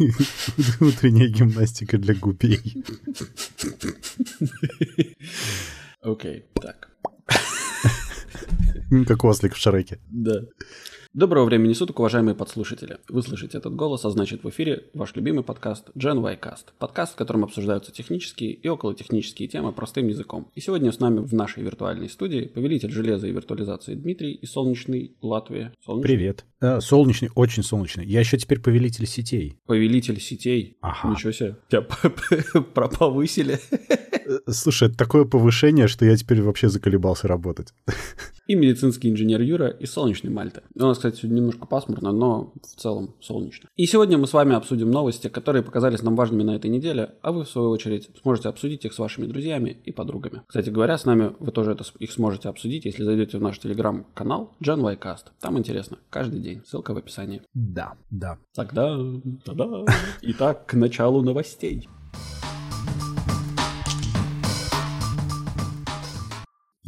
Утренняя гимнастика для губей. Окей, так. Как ослик в Шреке. Да. Доброго времени суток, уважаемые подслушатели. Вы слышите этот голос, а значит в эфире ваш любимый подкаст Gen Y Cast. Подкаст, в котором обсуждаются технические и околотехнические темы простым языком. И сегодня с нами в нашей виртуальной студии повелитель железа и виртуализации Дмитрий и солнечный Латвия. Солнечный. Привет. А, солнечный, очень солнечный. Я еще теперь повелитель сетей. Повелитель сетей? Ага. Ничего себе. Тебя повысили. Э, слушай, это такое повышение, что я теперь вообще заколебался работать. И медицинский инженер Юра из солнечной Мальты. У нас, кстати, сегодня немножко пасмурно, но в целом солнечно. И сегодня мы с вами обсудим новости, которые показались нам важными на этой неделе, а вы, в свою очередь, сможете обсудить их с вашими друзьями и подругами. Кстати говоря, с нами вы тоже это, их сможете обсудить, если зайдете в наш телеграм-канал Y Cast. Там интересно, каждый день. Ссылка в описании. Да, да. Тогда, тогда. Итак, к началу новостей.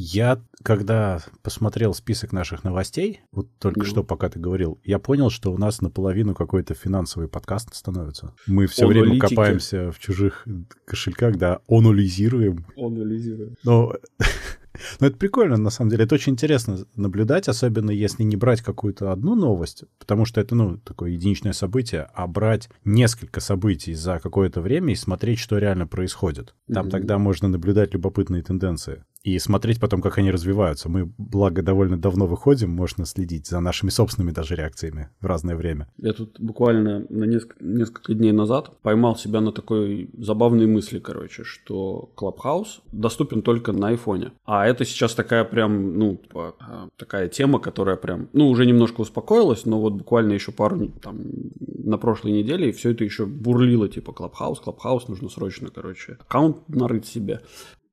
Я, когда посмотрел список наших новостей, вот только ну. что, пока ты говорил, я понял, что у нас наполовину какой-то финансовый подкаст становится. Мы все время копаемся в чужих кошельках, да, анализируем. Анализируем. Но Но это прикольно, на самом деле. Это очень интересно наблюдать, особенно если не брать какую-то одну новость, потому что это, ну, такое единичное событие, а брать несколько событий за какое-то время и смотреть, что реально происходит. Там mm-hmm. тогда можно наблюдать любопытные тенденции и смотреть потом, как они развиваются. Мы, благо, довольно давно выходим, можно следить за нашими собственными даже реакциями в разное время. Я тут буквально на несколько, несколько дней назад поймал себя на такой забавной мысли, короче, что Clubhouse доступен только на айфоне. А это сейчас такая прям, ну, типа, а, такая тема, которая прям, ну, уже немножко успокоилась, но вот буквально еще пару, там, на прошлой неделе, и все это еще бурлило, типа, Clubhouse, Clubhouse, нужно срочно, короче, аккаунт нарыть себе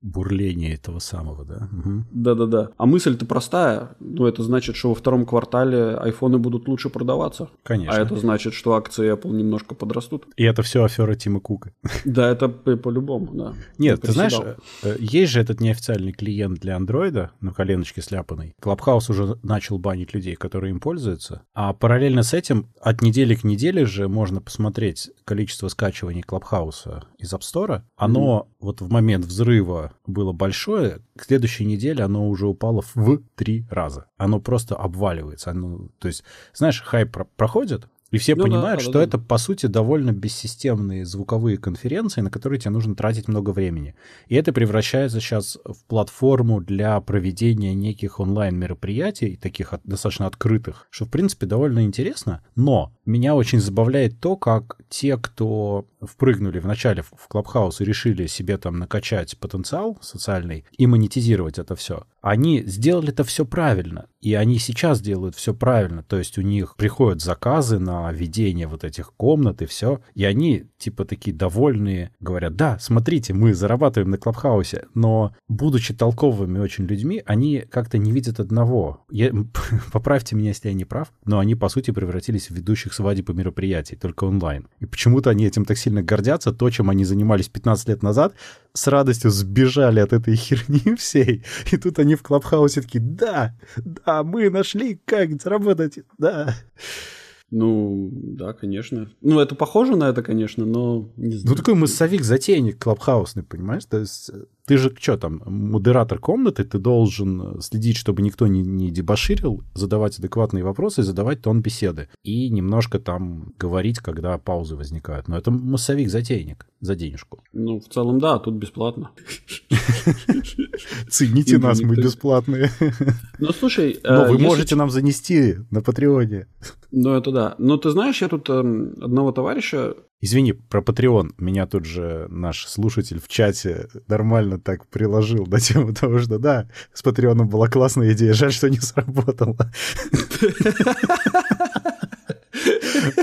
бурление этого самого, да? Угу. Да-да-да. А мысль-то простая. Ну, это значит, что во втором квартале айфоны будут лучше продаваться. Конечно. А это значит, что акции Apple немножко подрастут. И это все афера Тима Кука. Да, это по-любому, да. Нет, ты знаешь, э, есть же этот неофициальный клиент для андроида, на коленочке сляпанный. Clubhouse уже начал банить людей, которые им пользуются. А параллельно с этим от недели к неделе же можно посмотреть количество скачиваний Clubhouse а из App Store. Оно вот в момент взрыва было большое, к следующей неделе оно уже упало в три раза. Оно просто обваливается. Оно, то есть, знаешь, хайп про- проходит, и все ну, понимают, да, что да, это, по сути, довольно бессистемные звуковые конференции, на которые тебе нужно тратить много времени. И это превращается сейчас в платформу для проведения неких онлайн-мероприятий, таких от, достаточно открытых, что, в принципе, довольно интересно. Но меня очень забавляет то, как те, кто впрыгнули вначале в Клабхаус и решили себе там накачать потенциал социальный и монетизировать это все, они сделали это все правильно. И они сейчас делают все правильно. То есть у них приходят заказы на ведение вот этих комнат и все. И они типа такие довольные, говорят, да, смотрите, мы зарабатываем на Клабхаусе. Но будучи толковыми очень людьми, они как-то не видят одного. Я, поправьте меня, если я не прав, но они по сути превратились в ведущих свадеб и мероприятий, только онлайн. И почему-то они этим так сильно гордятся. То, чем они занимались 15 лет назад, с радостью сбежали от этой херни всей. И тут они в Клабхаусе такие, да, да, мы нашли, как заработать, да. Ну, да, конечно. Ну, это похоже на это, конечно, но не знаю. Ну, такой массовик-затейник клабхаусный, понимаешь? То есть э, ты же что там, модератор комнаты, ты должен следить, чтобы никто не, не дебоширил, задавать адекватные вопросы, задавать тон беседы. И немножко там говорить, когда паузы возникают. Но это массовик-затейник за денежку. Ну, в целом, да, тут бесплатно. Цените нас, мы бесплатные. Ну, слушай... Но вы можете нам занести на Патреоне. Ну, это да. Но ты знаешь, я тут эм, одного товарища Извини, про Patreon. Меня тут же наш слушатель в чате нормально так приложил на тему того, что да, с Патреоном была классная идея, жаль, что не сработала.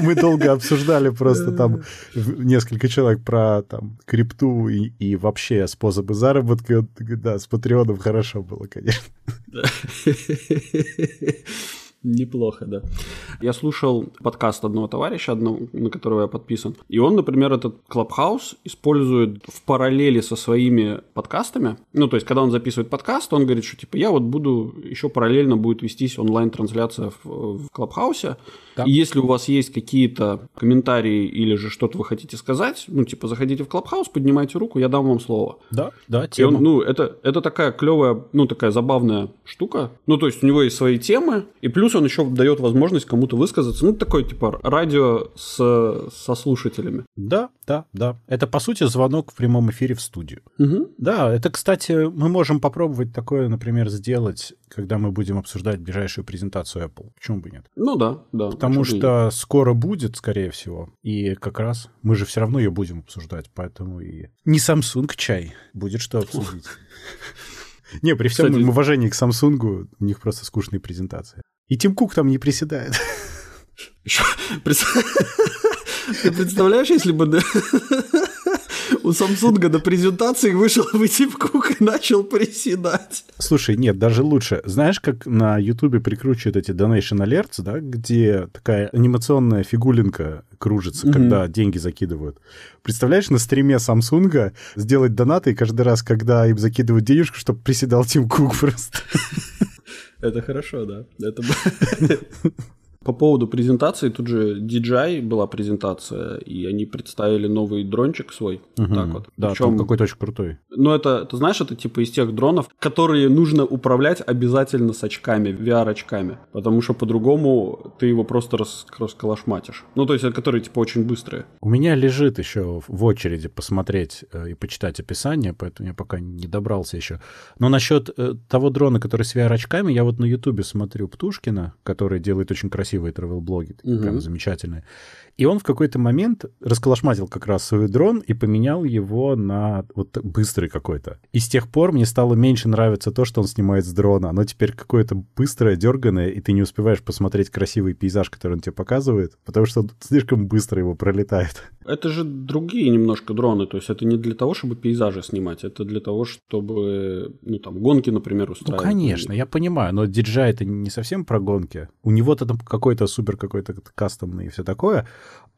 Мы долго обсуждали просто там несколько человек про там крипту и, и вообще способы заработка. Да, с Патреоном хорошо было, конечно. Неплохо, да. Я слушал подкаст одного товарища, одного, на которого я подписан, и он, например, этот Clubhouse использует в параллели со своими подкастами. Ну, то есть, когда он записывает подкаст, он говорит, что типа я вот буду, еще параллельно будет вестись онлайн-трансляция в, в Clubhouse, да. И если у вас есть какие-то комментарии или же что-то вы хотите сказать, ну, типа, заходите в Clubhouse, поднимайте руку, я дам вам слово. Да, да, тема. И он, ну, это, это такая клевая, ну, такая забавная штука. Ну, то есть, у него есть свои темы, и плюс он еще дает возможность кому-то высказаться. Ну, такой, типа, радио с, со слушателями. Да, да, да. Это, по сути, звонок в прямом эфире в студию. Угу. Да, это, кстати, мы можем попробовать такое, например, сделать, когда мы будем обсуждать ближайшую презентацию Apple. Почему бы нет? Ну да, да. Потому что скоро будет, скорее всего. И как раз мы же все равно ее будем обсуждать, поэтому и не Samsung чай, будет что обсудить. Не, при всем Кстати... уважении к Samsung, у них просто скучные презентации. И Тим Кук там не приседает. Ты представляешь, если бы у Samsung на презентации вышел бы Тим Кук и начал приседать. Слушай, нет, даже лучше. Знаешь, как на Ютубе прикручивают эти Donation Alerts, да, где такая анимационная фигулинка кружится, mm-hmm. когда деньги закидывают. Представляешь, на стриме Samsung сделать донаты, и каждый раз, когда им закидывают денежку, чтобы приседал Тим Кук просто. Это хорошо, да. Это По поводу презентации, тут же DJI была презентация, и они представили новый дрончик свой. Угу. Так вот. Да, Причем, там какой-то очень крутой. Ну, это, ты знаешь, это типа из тех дронов, которые нужно управлять обязательно с очками, VR-очками. Потому что по-другому ты его просто рас, расколошматишь. Ну, то есть, которые типа очень быстрые. У меня лежит еще в очереди посмотреть э, и почитать описание, поэтому я пока не добрался еще. Но насчет э, того дрона, который с VR-очками, я вот на Ютубе смотрю Птушкина, который делает очень красиво красивые travel-блоги, угу. прям замечательные. И он в какой-то момент расколошматил как раз свой дрон и поменял его на вот быстрый какой-то. И с тех пор мне стало меньше нравиться то, что он снимает с дрона. Оно теперь какое-то быстрое, дерганое, и ты не успеваешь посмотреть красивый пейзаж, который он тебе показывает, потому что слишком быстро его пролетает. Это же другие немножко дроны, то есть это не для того, чтобы пейзажи снимать, это для того, чтобы, ну там, гонки, например, устраивать. Ну, конечно, я понимаю, но DJI это не совсем про гонки. У него-то там какой-то супер какой-то кастомный и все такое,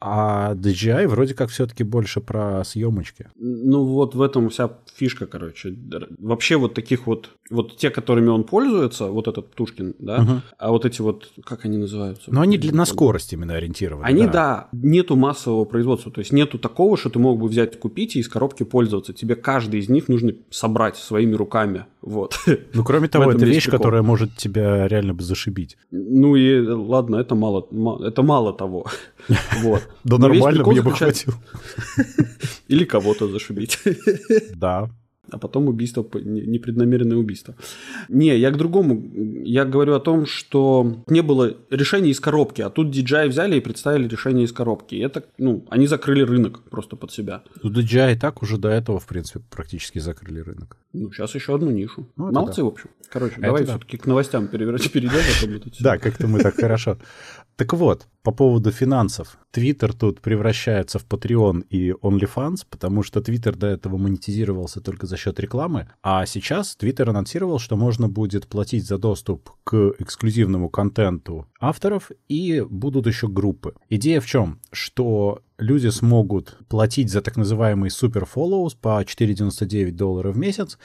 а DJI вроде как все-таки больше про съемочки. Ну вот в этом вся фишка, короче. Вообще вот таких вот, вот те, которыми он пользуется, вот этот Птушкин, да, угу. а вот эти вот, как они называются? Ну они для, на скорость именно ориентированы. Они, да. да, нету массового производства, то есть нету такого, что ты мог бы взять, купить и из коробки пользоваться. Тебе каждый из них нужно собрать своими руками, вот. Ну кроме того, это вещь, прикол. которая может тебя реально бы зашибить. Ну и ладно, это мало, это мало того, вот. Да нормально, мне бы хватило. Или кого-то зашибить. Да, а потом убийство, непреднамеренное убийство. Не, я к другому. Я говорю о том, что не было решения из коробки, а тут DJI взяли и представили решение из коробки. И это, ну, они закрыли рынок просто под себя. Ну, DJI так уже до этого, в принципе, практически закрыли рынок. Ну, сейчас еще одну нишу. Ну, Молодцы, да. в общем. Короче, это давай да. все-таки к новостям перейдем, а Да, как-то мы так хорошо. Так вот, по поводу финансов. Твиттер тут превращается в Patreon и OnlyFans, потому что Твиттер до этого монетизировался только за счет рекламы, а сейчас Твиттер анонсировал, что можно будет платить за доступ к эксклюзивному контенту авторов и будут еще группы. Идея в чем? Что люди смогут платить за так называемый супер по 4,99 доллара в месяц,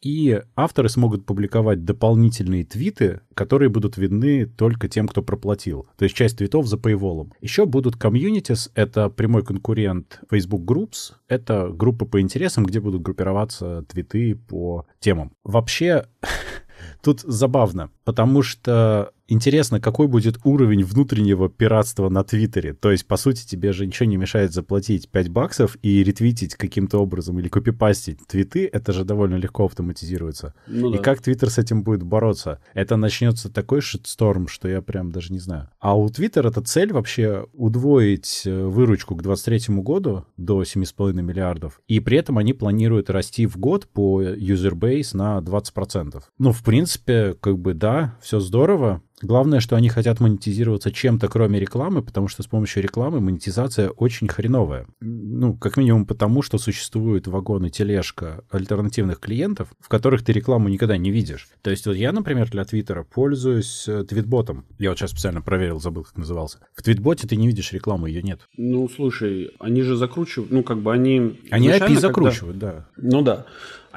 и авторы смогут публиковать дополнительные твиты, которые будут видны только тем, кто проплатил. То есть часть твитов за paywall. Еще будут communities, это прямой конкурент Facebook Groups, это группы по интересам, где будут группироваться твиты по темам. Вообще, тут забавно, потому что Интересно, какой будет уровень внутреннего пиратства на Твиттере? То есть, по сути, тебе же ничего не мешает заплатить 5 баксов и ретвитить каким-то образом или копипастить твиты. Это же довольно легко автоматизируется. Ну, и да. как Твиттер с этим будет бороться? Это начнется такой шитсторм, что я прям даже не знаю. А у Твиттера эта цель вообще удвоить э, выручку к 2023 году до 7,5 миллиардов. И при этом они планируют расти в год по юзербейс на 20%. Ну, в принципе, как бы да, все здорово Главное, что они хотят монетизироваться чем-то, кроме рекламы, потому что с помощью рекламы монетизация очень хреновая. Ну, как минимум потому, что существуют вагоны, тележка альтернативных клиентов, в которых ты рекламу никогда не видишь. То есть вот я, например, для Твиттера пользуюсь э, твитботом. Я вот сейчас специально проверил, забыл, как назывался. В твитботе ты не видишь рекламу, ее нет. Ну, слушай, они же закручивают, ну, как бы они... Они API закручивают, когда... да. Ну да.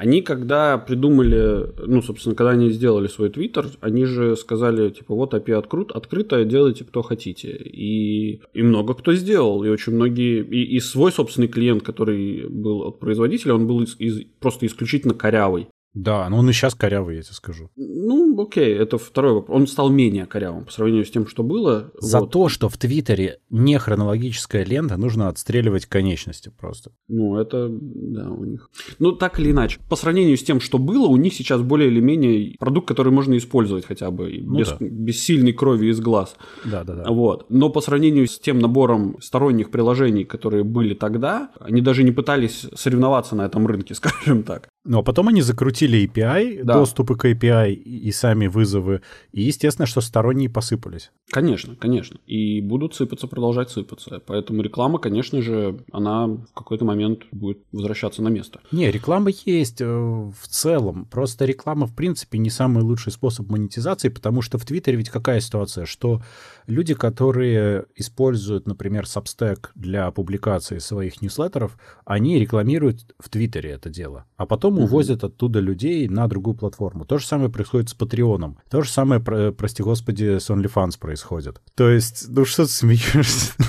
Они когда придумали, ну, собственно, когда они сделали свой твиттер, они же сказали, типа, вот API открыт, открыто, делайте кто хотите. И, и много кто сделал, и очень многие, и, и свой собственный клиент, который был от производителя, он был из, из, просто исключительно корявый. Да, но он и сейчас корявый, я тебе скажу. Ну, окей, это второй вопрос. Он стал менее корявым по сравнению с тем, что было. За вот. то, что в Твиттере не хронологическая лента, нужно отстреливать конечности просто. Ну, это, да, у них. Ну, так или иначе. По сравнению с тем, что было, у них сейчас более или менее продукт, который можно использовать хотя бы ну, без, да. без сильной крови из глаз. Да, да, да. Вот. Но по сравнению с тем набором сторонних приложений, которые были тогда, они даже не пытались соревноваться на этом рынке, скажем так. Ну, а потом они закрутили API, да. доступы к API и сами вызовы, и, естественно, что сторонние посыпались. Конечно, конечно. И будут сыпаться, продолжать сыпаться. Поэтому реклама, конечно же, она в какой-то момент будет возвращаться на место. Не, реклама есть э, в целом. Просто реклама, в принципе, не самый лучший способ монетизации, потому что в Твиттере ведь какая ситуация, что люди, которые используют, например, Substack для публикации своих ньюслеттеров, они рекламируют в Твиттере это дело, а потом mm-hmm. увозят оттуда людей на другую платформу. То же самое происходит с Патреоном. То же самое, прости господи, с OnlyFans происходит. То есть, ну что ты смеешься?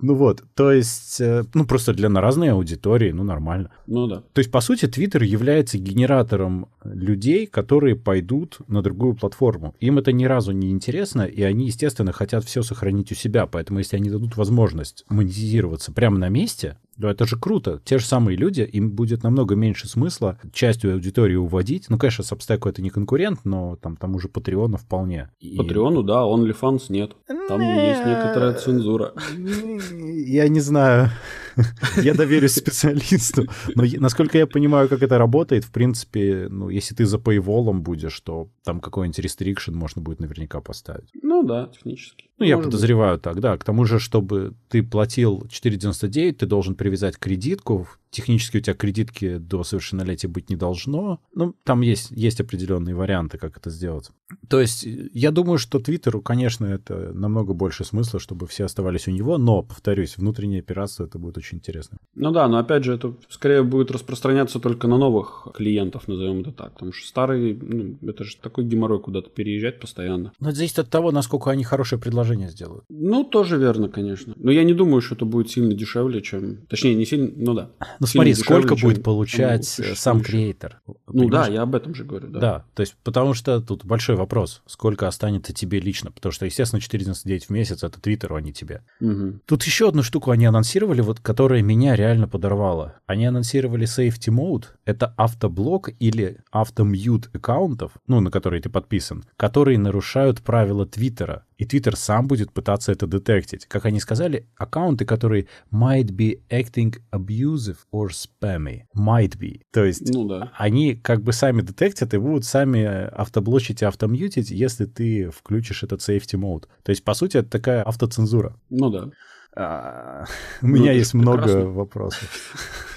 Ну вот, то есть, э, ну просто для на разные аудитории, ну нормально. Ну да. То есть, по сути, Twitter является генератором людей, которые пойдут на другую платформу. Им это ни разу не интересно, и они, естественно, хотят все сохранить у себя. Поэтому, если они дадут возможность монетизироваться прямо на месте, да, это же круто. Те же самые люди, им будет намного меньше смысла частью аудитории уводить. Ну, конечно, Substack это не конкурент, но там тому же Патреону вполне. Патреону, да, OnlyFans нет. Там есть некоторая цензура. Я не знаю. Я доверюсь специалисту. Но насколько я понимаю, как это работает, в принципе, ну, если ты за paywall будешь, то там какой-нибудь restriction можно будет наверняка поставить. Ну да, технически. Ну, я подозреваю быть. так, да. К тому же, чтобы ты платил 4,99, ты должен привязать кредитку технически у тебя кредитки до совершеннолетия быть не должно. Ну, там есть, есть определенные варианты, как это сделать. То есть, я думаю, что Твиттеру, конечно, это намного больше смысла, чтобы все оставались у него, но, повторюсь, внутреннее пиратство это будет очень интересно. Ну да, но опять же, это скорее будет распространяться только на новых клиентов, назовем это так, потому что старые, ну, это же такой геморрой куда-то переезжать постоянно. Но это зависит от того, насколько они хорошее предложение сделают. Ну, тоже верно, конечно. Но я не думаю, что это будет сильно дешевле, чем... Точнее, не сильно, ну да. Ну смотри, сколько будет получать ну, сам креатор. Ну да, я об этом же говорю. Да. да, то есть потому что тут большой вопрос, сколько останется тебе лично, потому что, естественно, 499 в месяц это Твиттеру, а не тебе. Угу. Тут еще одну штуку они анонсировали, вот, которая меня реально подорвала. Они анонсировали Safety Mode, это автоблок или автомьют аккаунтов, ну, на которые ты подписан, которые нарушают правила Твиттера и Twitter сам будет пытаться это детектить. Как они сказали, аккаунты, которые might be acting abusive or spammy. Might be. То есть ну, да. они как бы сами детектят и будут сами автоблочить и автомьютить, если ты включишь этот safety mode. То есть, по сути, это такая автоцензура. Ну да. А, у меня ну, есть много вопросов.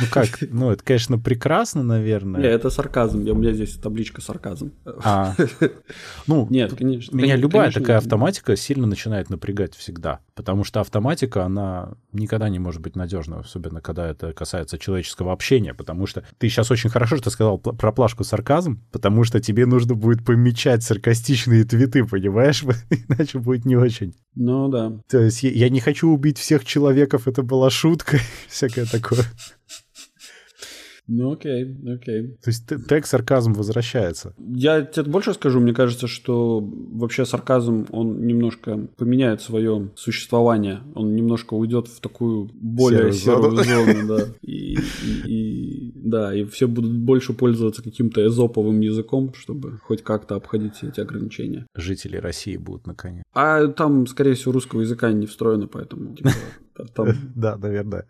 Ну как, ну это, конечно, прекрасно, наверное. Нет, это сарказм. У меня здесь табличка сарказм. А, ну, нет, конечно. Меня любая такая автоматика сильно начинает напрягать всегда, потому что автоматика, она никогда не может быть надежной, особенно когда это касается человеческого общения, потому что ты сейчас очень хорошо, что сказал про плашку сарказм, потому что тебе нужно будет помечать саркастичные твиты, понимаешь? Иначе будет не очень. Ну да. То есть я не хочу убить всех человеков, это была шутка, всякое такое. Ну окей, окей. То есть тег сарказм возвращается. Я тебе больше скажу, мне кажется, что вообще сарказм, он немножко поменяет свое существование, он немножко уйдет в такую более серую, серую зону, да. И, и, и, да, и все будут больше пользоваться каким-то эзоповым языком, чтобы хоть как-то обходить все эти ограничения. Жители России будут на коне. А там, скорее всего, русского языка не встроено, поэтому типа, Да, наверное.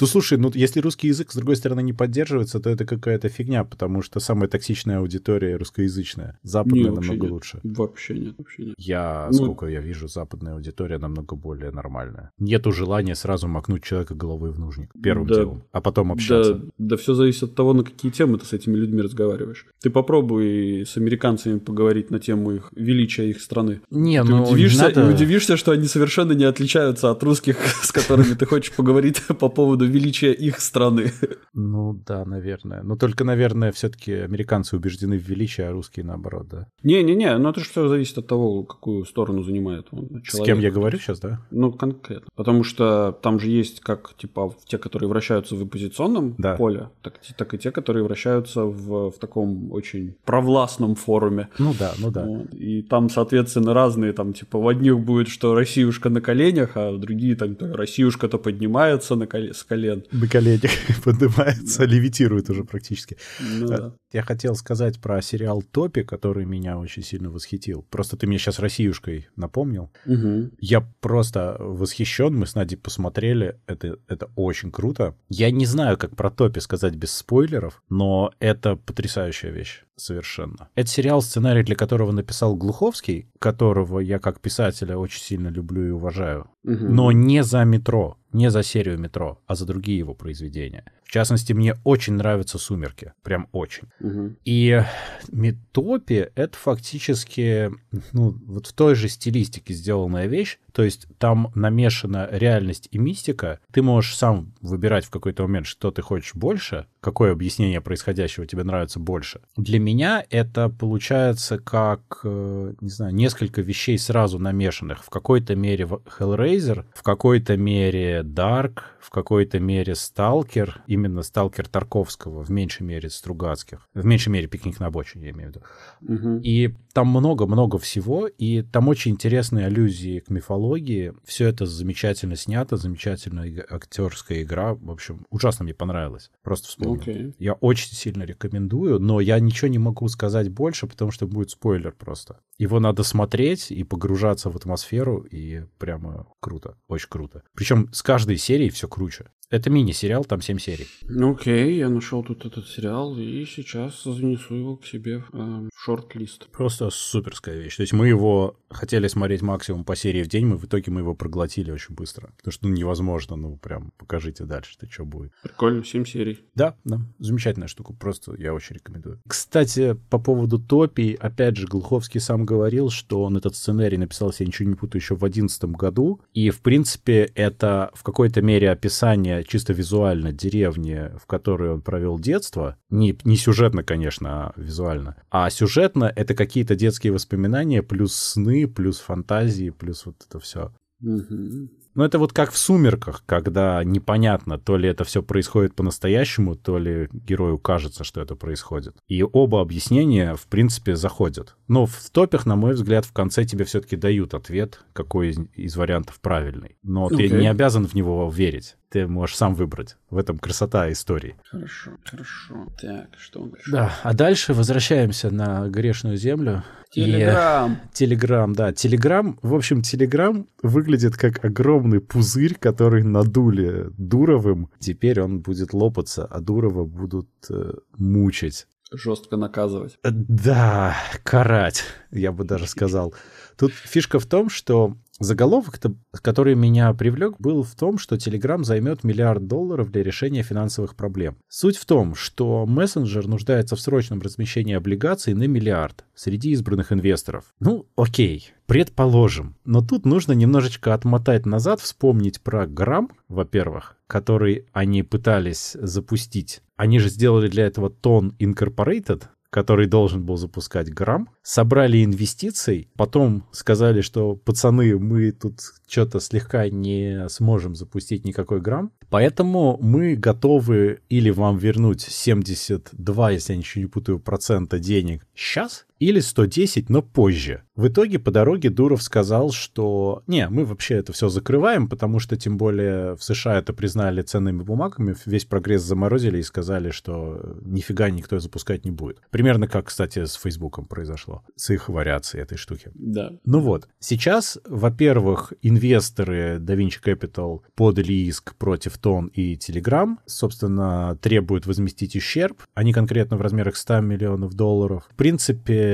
Ну, слушай, ну, если русский язык, с другой стороны, не поддерживается, то это какая-то фигня, потому что самая токсичная аудитория русскоязычная. Западная намного лучше. Вообще нет, вообще нет. Я, ну, сколько я вижу, западная аудитория намного более нормальная. Нету желания сразу макнуть человека головой в нужник первым делом, а потом общаться. Да, да все зависит от того, на какие темы ты с этими людьми разговариваешь. Ты попробуй с американцами поговорить на тему их величия их страны. Не, ты ну, удивишься, надо... и удивишься, что они совершенно не отличаются от русских, с которыми ты хочешь поговорить по поводу величия их страны. Ну да, наверное. Но только, наверное, все-таки американцы убеждены в величии, а русские наоборот, да. Не-не-не, ну это же все зависит от того, какую сторону занимает он, человек. С кем я говорю сейчас, да? Ну, конкретно. Потому что там же есть как, типа, те, которые вращаются в оппозиционном да. поле, так, так и те, которые вращаются в, в таком очень провластном форуме. Ну да, ну да. Вот. И там, соответственно, разные, там, типа, в одних будет, что Россиюшка на коленях, а в другие там, Россиюшка-то поднимается на коле... с колен. На коленях поднимается, левитирует уже практически. Ну, да. Я хотел сказать про сериал «Топи», который меня очень сильно восхитил. Просто ты мне сейчас Россиюшкой напомнил. Угу. Я просто восхищен. Мы с Надей посмотрели. Это, это очень круто. Я не знаю, как про «Топи» сказать без спойлеров, но это потрясающая вещь совершенно. Это сериал, сценарий для которого написал Глуховский, которого я как писателя очень сильно люблю и уважаю. Угу. Но не за «Метро», не за серию «Метро», а за другие его произведения. В частности, мне очень нравятся «Сумерки». Прям очень. Угу. И «Метопи» — это фактически ну, вот в той же стилистике сделанная вещь. То есть там намешана реальность и мистика. Ты можешь сам выбирать в какой-то момент, что ты хочешь больше, какое объяснение происходящего тебе нравится больше. Для меня это получается как, э, не знаю, несколько вещей сразу намешанных. В какой-то мере Hellraiser, в какой-то мере Dark, в какой-то мере Stalker, именно Stalker Тарковского, в меньшей мере Стругацких, в меньшей мере Пикник на обочине, я имею в виду. Угу. И там много-много всего, и там очень интересные аллюзии к мифологии. Все это замечательно снято, замечательная актерская игра. В общем, ужасно мне понравилось. Просто вспомнил. Okay. Я очень сильно рекомендую, но я ничего не могу сказать больше, потому что будет спойлер просто. Его надо смотреть и погружаться в атмосферу, и прямо круто, очень круто. Причем с каждой серией все круче. Это мини-сериал, там 7 серий. Ну окей, я нашел тут этот сериал и сейчас занесу его к себе в э, шорт-лист. Просто суперская вещь. То есть мы его хотели смотреть максимум по серии в день, мы в итоге мы его проглотили очень быстро. Потому что ну, невозможно, ну прям покажите дальше, что что будет. Прикольно, 7 серий. Да, да, замечательная штука, просто я очень рекомендую. Кстати, по поводу Топи, опять же, Глуховский сам говорил, что он этот сценарий написал, если я ничего не путаю, еще в 2011 году, и в принципе это в какой-то мере описание чисто визуально деревни, в которой он провел детство, не, не сюжетно, конечно, а визуально, а сюжетно это какие-то детские воспоминания, плюс сны, плюс фантазии, плюс вот это все. Угу. Ну, это вот как в «Сумерках», когда непонятно, то ли это все происходит по-настоящему, то ли герою кажется, что это происходит. И оба объяснения, в принципе, заходят. Но в топях, на мой взгляд, в конце тебе все-таки дают ответ, какой из, из вариантов правильный. Но okay. ты не обязан в него верить ты можешь сам выбрать. В этом красота истории. Хорошо, хорошо. Так, что дальше? Да, а дальше возвращаемся на грешную землю. Телеграм. Телеграм, да. Телеграм, в общем, Телеграм выглядит как огромный пузырь, который надули Дуровым. Теперь он будет лопаться, а Дурова будут э, мучить. Жестко наказывать. Э, да, карать, я бы даже сказал. Тут фишка в том, что Заголовок, который меня привлек, был в том, что Telegram займет миллиард долларов для решения финансовых проблем. Суть в том, что мессенджер нуждается в срочном размещении облигаций на миллиард среди избранных инвесторов. Ну, окей, предположим. Но тут нужно немножечко отмотать назад, вспомнить про Грамм, во-первых, который они пытались запустить. Они же сделали для этого Тон Incorporated, который должен был запускать грамм, собрали инвестиций, потом сказали, что пацаны, мы тут что-то слегка не сможем запустить никакой грамм, поэтому мы готовы или вам вернуть 72, если я ничего не путаю, процента денег сейчас, или 110, но позже. В итоге по дороге Дуров сказал, что не, мы вообще это все закрываем, потому что тем более в США это признали ценными бумагами, весь прогресс заморозили и сказали, что нифига никто запускать не будет. Примерно как, кстати, с Фейсбуком произошло, с их вариацией этой штуки. Да. Ну вот, сейчас, во-первых, инвесторы DaVinci Capital подали иск против Тон и Telegram, собственно, требуют возместить ущерб. Они конкретно в размерах 100 миллионов долларов. В принципе,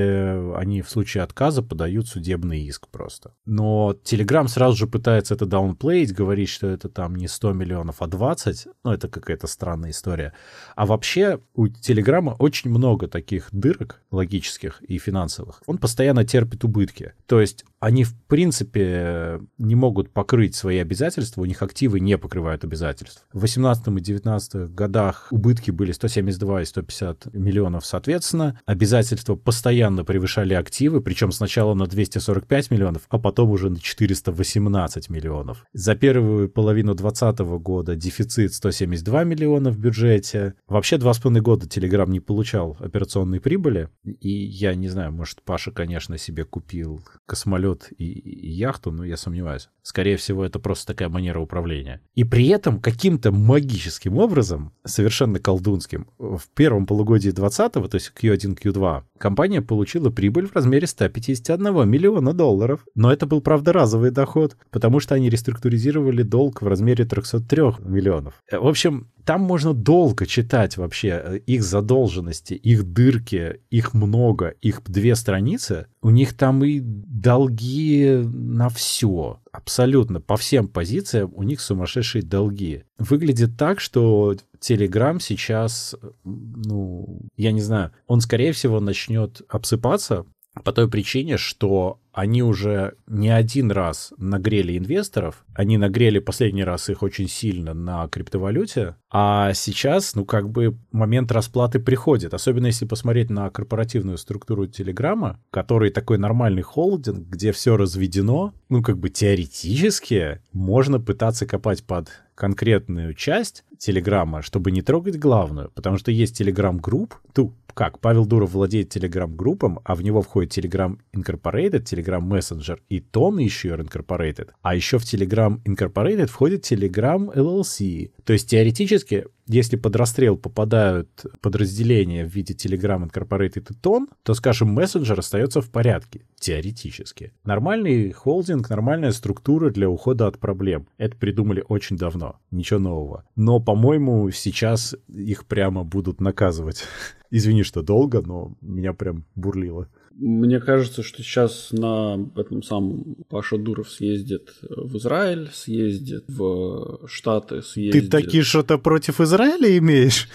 они в случае отказа подают судебный иск просто. Но Telegram сразу же пытается это даунплеить, говорить, что это там не 100 миллионов, а 20. Ну, это какая-то странная история. А вообще у Телеграма очень много таких дырок логических и финансовых. Он постоянно терпит убытки. То есть они, в принципе, не могут покрыть свои обязательства, у них активы не покрывают обязательств. В 18 и 19 годах убытки были 172 и 150 миллионов соответственно. Обязательства постоянно превышали активы, причем сначала на 245 миллионов, а потом уже на 418 миллионов. За первую половину 2020 года дефицит 172 миллиона в бюджете. Вообще два с половиной года Telegram не получал операционной прибыли. И я не знаю, может, Паша, конечно, себе купил космолет и, и яхту, но я сомневаюсь. Скорее всего, это просто такая манера управления. И при этом каким-то магическим образом, совершенно колдунским, в первом полугодии 20-го, то есть Q1, Q2, компания получила прибыль в размере 151 миллиона долларов. Но это был, правда, разовый доход, потому что они реструктуризировали долг в размере 303 миллионов. В общем, там можно долго читать вообще э, их задолженности, их дырки, их много, их две страницы. У них там и долги на все. Абсолютно по всем позициям у них сумасшедшие долги. Выглядит так, что Telegram сейчас, ну, я не знаю, он, скорее всего, начнет обсыпаться по той причине, что они уже не один раз нагрели инвесторов, они нагрели последний раз их очень сильно на криптовалюте, а сейчас, ну, как бы момент расплаты приходит, особенно если посмотреть на корпоративную структуру Телеграма, который такой нормальный холдинг, где все разведено, ну, как бы теоретически можно пытаться копать под конкретную часть Телеграма, чтобы не трогать главную, потому что есть Телеграм-групп, ту, как, Павел Дуров владеет Телеграм-группом, а в него входит Telegram Incorporated, Telegram Messenger и Тон еще Incorporated. А еще в Telegram Incorporated входит Telegram LLC. То есть теоретически если под расстрел попадают подразделения в виде Telegram Incorporated и Тон, то, скажем, мессенджер остается в порядке, теоретически. Нормальный холдинг, нормальная структура для ухода от проблем. Это придумали очень давно, ничего нового. Но, по-моему, сейчас их прямо будут наказывать. Извини, что долго, но меня прям бурлило. Мне кажется, что сейчас на этом самом Паша Дуров съездит в Израиль, съездит в Штаты, съездит... Ты таки что-то против Израиля имеешь?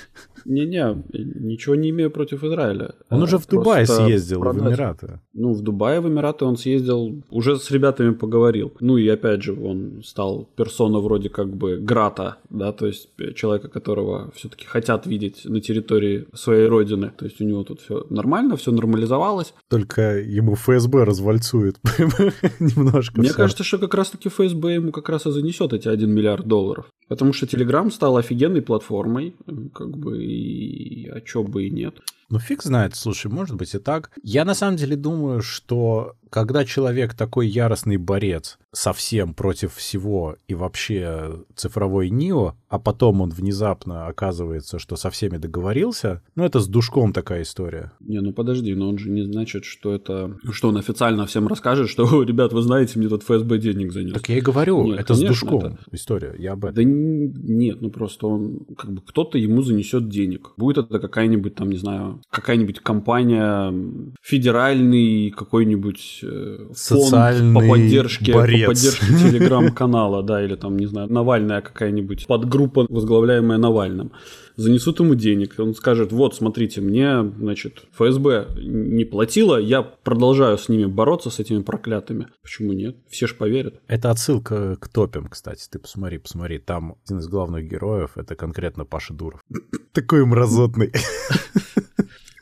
Не-не, ничего не имею против Израиля. Он уже в Дубай съездил, продать. в Эмираты. Ну, в Дубае, в Эмираты он съездил, уже с ребятами поговорил. Ну и опять же, он стал персона вроде как бы Грата, да, то есть человека, которого все-таки хотят видеть на территории своей родины. То есть у него тут все нормально, все нормализовалось. Только ему ФСБ развальцует немножко. Мне кажется, что как раз-таки ФСБ ему как раз и занесет эти 1 миллиард долларов. Потому что Telegram стал офигенной платформой, как бы, и а чё бы и нет. Ну, фиг знает, слушай, может быть и так. Я на самом деле думаю, что когда человек такой яростный борец совсем против всего и вообще цифровой НИО, а потом он внезапно оказывается, что со всеми договорился, ну, это с душком такая история. Не, ну подожди, но он же не значит, что это... Что он официально всем расскажет, что, ребят, вы знаете, мне тут ФСБ денег занес. Так я и говорю, нет, это конечно, с душком это... история, я об этом. Да нет, ну просто он, как бы, кто-то ему занесет денег. Будет это какая-нибудь там, не знаю, какая-нибудь компания, федеральный какой-нибудь э, фонд по поддержке, борец. по поддержке телеграм-канала, да, или там, не знаю, Навальная какая-нибудь подгруппа, возглавляемая Навальным занесут ему денег, он скажет, вот, смотрите, мне, значит, ФСБ не платила, я продолжаю с ними бороться, с этими проклятыми. Почему нет? Все же поверят. Это отсылка к топям, кстати, ты посмотри, посмотри, там один из главных героев, это конкретно Паша Дуров. Такой мразотный.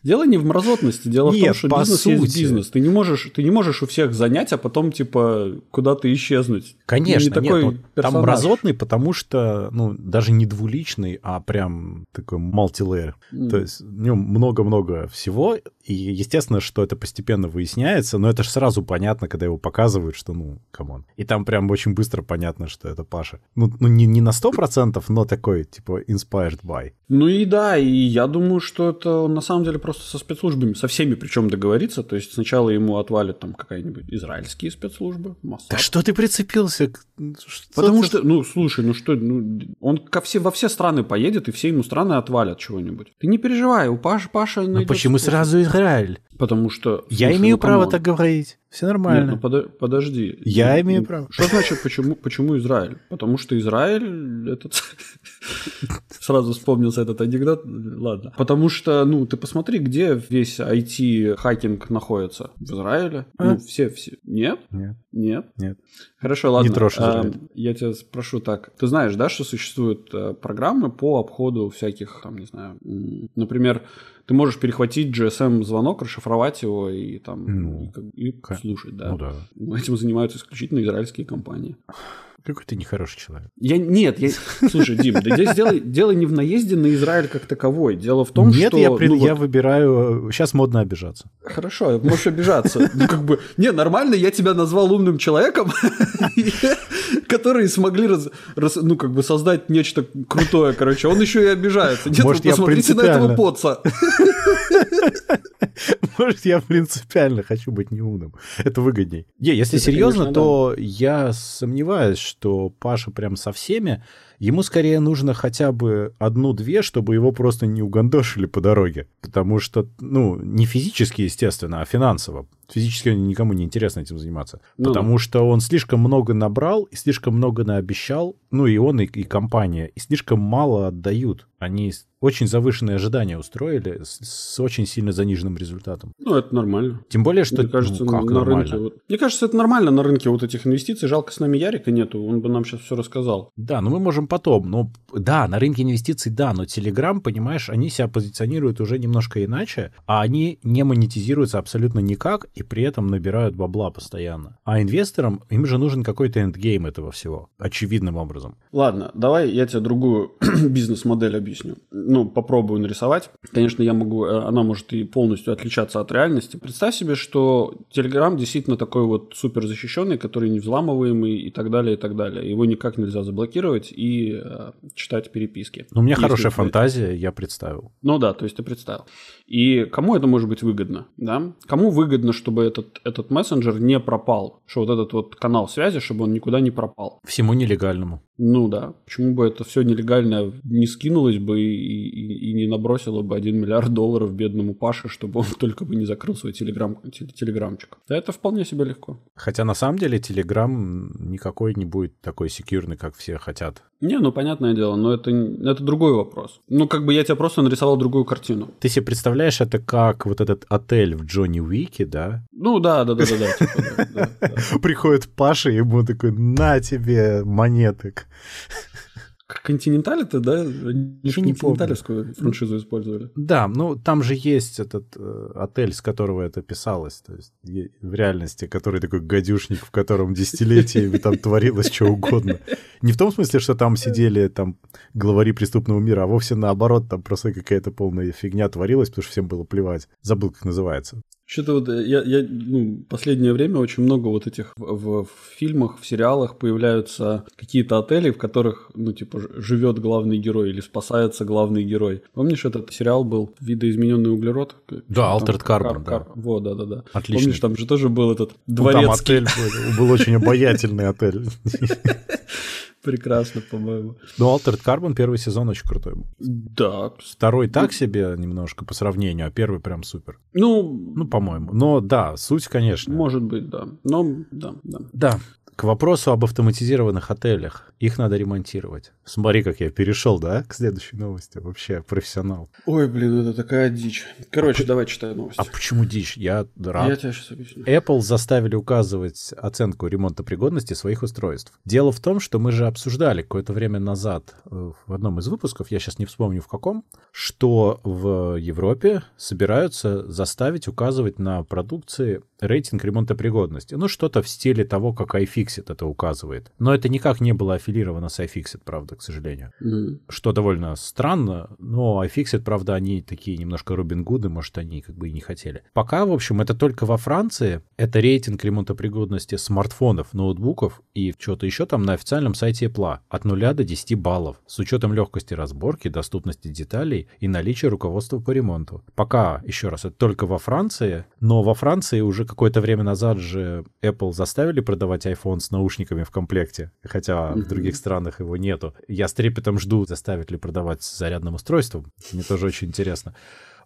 Дело не в мразотности, дело Нет, в том, что по бизнес сути. есть бизнес. Ты не можешь, ты не можешь у всех занять, а потом типа куда-то исчезнуть. Конечно, Ты не такой нет, ну, там мразотный, потому что, ну, даже не двуличный, а прям такой мультилейер. М. То есть в нем много-много всего, и естественно, что это постепенно выясняется, но это же сразу понятно, когда его показывают, что, ну, come on. И там прям очень быстро понятно, что это Паша. Ну, ну не, не на 100%, но такой, типа, inspired by. Ну и да, и я думаю, что это на самом деле просто со спецслужбами, со всеми причем договориться. То есть сначала ему отвалят там какая-нибудь израильские спецслужбы, Моссад. Да что ты прицепился? что Потому ты- что, ну, слушай, ну что, ну, он ко все, во все страны поедет, и все ему страны отвалят чего-нибудь. Ты не переживай, у Паши, Паша Ну почему способ. сразу Израиль? Потому что... Я слушай, имею ну, право так говорить. Все Нет, нормально. ну подо- подожди. Я Ну, имею ну, право. Что значит, почему, почему Израиль? Потому что Израиль этот... Сразу вспомнился этот анекдот. Ладно. Потому что, ну, ты посмотри, где весь IT-хакинг находится. В Израиле. А? Ну, все, все. Нет? Нет, Нет? нет. Хорошо, ладно. Не трожь А. Я тебя спрошу так. Ты знаешь, да, что существуют э, программы по обходу всяких, там, не знаю, например, ты можешь перехватить GSM-звонок, расшифровать его и там Ну, и, и слушать, да. Ну да. Этим занимаются исключительно израильские компании. Какой ты нехороший человек. Я нет, я слушай, Дим, да здесь дело, дело не в наезде на Израиль как таковой. Дело в том, Нет, что я, при- ну, я вот, выбираю... Сейчас модно обижаться. хорошо, можешь обижаться. Ну как бы, не нормально, я тебя назвал умным человеком, которые смогли ну как бы создать нечто крутое, короче. Он еще и обижается. Нет, Может, вы я посмотрите на этого поца. Может, я принципиально хочу быть неумным. Это выгодней. Не, если серьезно, то я сомневаюсь, что Паша прям со всеми. Ему скорее нужно хотя бы одну-две, чтобы его просто не угандошили по дороге. Потому что, ну, не физически, естественно, а финансово. Физически никому не интересно этим заниматься. Ну потому что он слишком много набрал и слишком много наобещал. Ну, и он, и, и компания. И слишком мало отдают. Они очень завышенные ожидания устроили с, с очень сильно заниженным результатом. Ну, это нормально. Тем более, что Мне кажется, ну, как на нормально? рынке... вот- Мне кажется, это нормально на рынке вот этих инвестиций. Жалко, с нами Ярика нету, он бы нам сейчас все рассказал. Да, но мы можем потом. Ну, да, на рынке инвестиций, да, но Telegram, понимаешь, они себя позиционируют уже немножко иначе, а они не монетизируются абсолютно никак и при этом набирают бабла постоянно. А инвесторам, им же нужен какой-то эндгейм этого всего, очевидным образом. Ладно, давай я тебе другую бизнес-модель объясню. Ну, попробую нарисовать. Конечно, я могу, э, она может и полностью отличаться от реальности. Представь себе, что Telegram действительно такой вот супер защищенный, который невзламываемый и так далее, и так далее. Его никак нельзя заблокировать и э, читать переписки. Но у меня хорошая ты- фантазия, я представил. Ну да, то есть ты представил. И кому это может быть выгодно? Да? Кому выгодно, чтобы этот, этот мессенджер не пропал? Что вот этот вот канал связи, чтобы он никуда не пропал? Всему нелегальному. Ну да, почему бы это все нелегально не скинулось бы и, и- и не набросило бы 1 миллиард долларов бедному Паше, чтобы он только бы не закрыл свой телеграм, теле- телеграмчик. Да это вполне себе легко. Хотя на самом деле Telegram никакой не будет такой секьюрный, как все хотят. Не, ну понятное дело, но это, это другой вопрос. Ну как бы я тебе просто нарисовал другую картину. Ты себе представляешь это как вот этот отель в Джонни Уике, да? Ну да, да, да, да, да. типа, да, да, да. Приходит Паша, и ему такой, на тебе монеток. Как Континенталь-то, да? Они же не помню. континенталевскую франшизу использовали. Да, ну там же есть этот э, отель, с которого это писалось, то есть в реальности, который такой гадюшник, в котором десятилетиями там творилось что угодно. Не в том смысле, что там сидели там главари преступного мира, а вовсе наоборот, там просто какая-то полная фигня творилась, потому что всем было плевать. Забыл, как называется. Что-то вот э, я, я ну, последнее время очень много вот этих в, в фильмах, в сериалах появляются какие-то отели, в которых, ну, типа, живет главный герой или спасается главный герой. Помнишь, этот сериал был «Видоизмененный углерод»? Да? Altered Carbon, да. Вот, да-да-да. Отличный. Помнишь, там же тоже был этот Ну, там дворецкий. отель был, был очень обаятельный отель. Прекрасно, по-моему. Но Altered Carbon первый сезон очень крутой был. Да. Второй так себе немножко по сравнению, а первый прям супер. Ну, Ну, по-моему. Но да, суть, конечно. может быть, да. Но, да, да. Да. К вопросу об автоматизированных отелях. Их надо ремонтировать. Смотри, как я перешел, да, к следующей новости. Вообще профессионал. Ой, блин, это такая дичь. Короче, а давай читай новости. А почему дичь? Я рад. Я тебе сейчас объясню. Apple заставили указывать оценку ремонта пригодности своих устройств. Дело в том, что мы же обсуждали какое-то время назад э, в одном из выпусков, я сейчас не вспомню в каком, что в Европе собираются заставить указывать на продукции рейтинг ремонта пригодности. Ну, что-то в стиле того, как iFixit это указывает. Но это никак не было аффилировано с iFixit, правда, к сожалению. Mm-hmm. Что довольно странно, но iFixit, правда, они такие немножко Робин Гуды, может, они как бы и не хотели. Пока, в общем, это только во Франции. Это рейтинг ремонта пригодности смартфонов, ноутбуков и что-то еще там на официальном сайте Apple. От 0 до 10 баллов. С учетом легкости разборки, доступности деталей и наличия руководства по ремонту. Пока, еще раз, это только во Франции, но во Франции уже какое-то время назад же Apple заставили продавать iPhone с наушниками в комплекте, хотя mm-hmm. в других странах его нету. Я с трепетом жду, заставят ли продавать с зарядным устройством. Мне тоже очень интересно.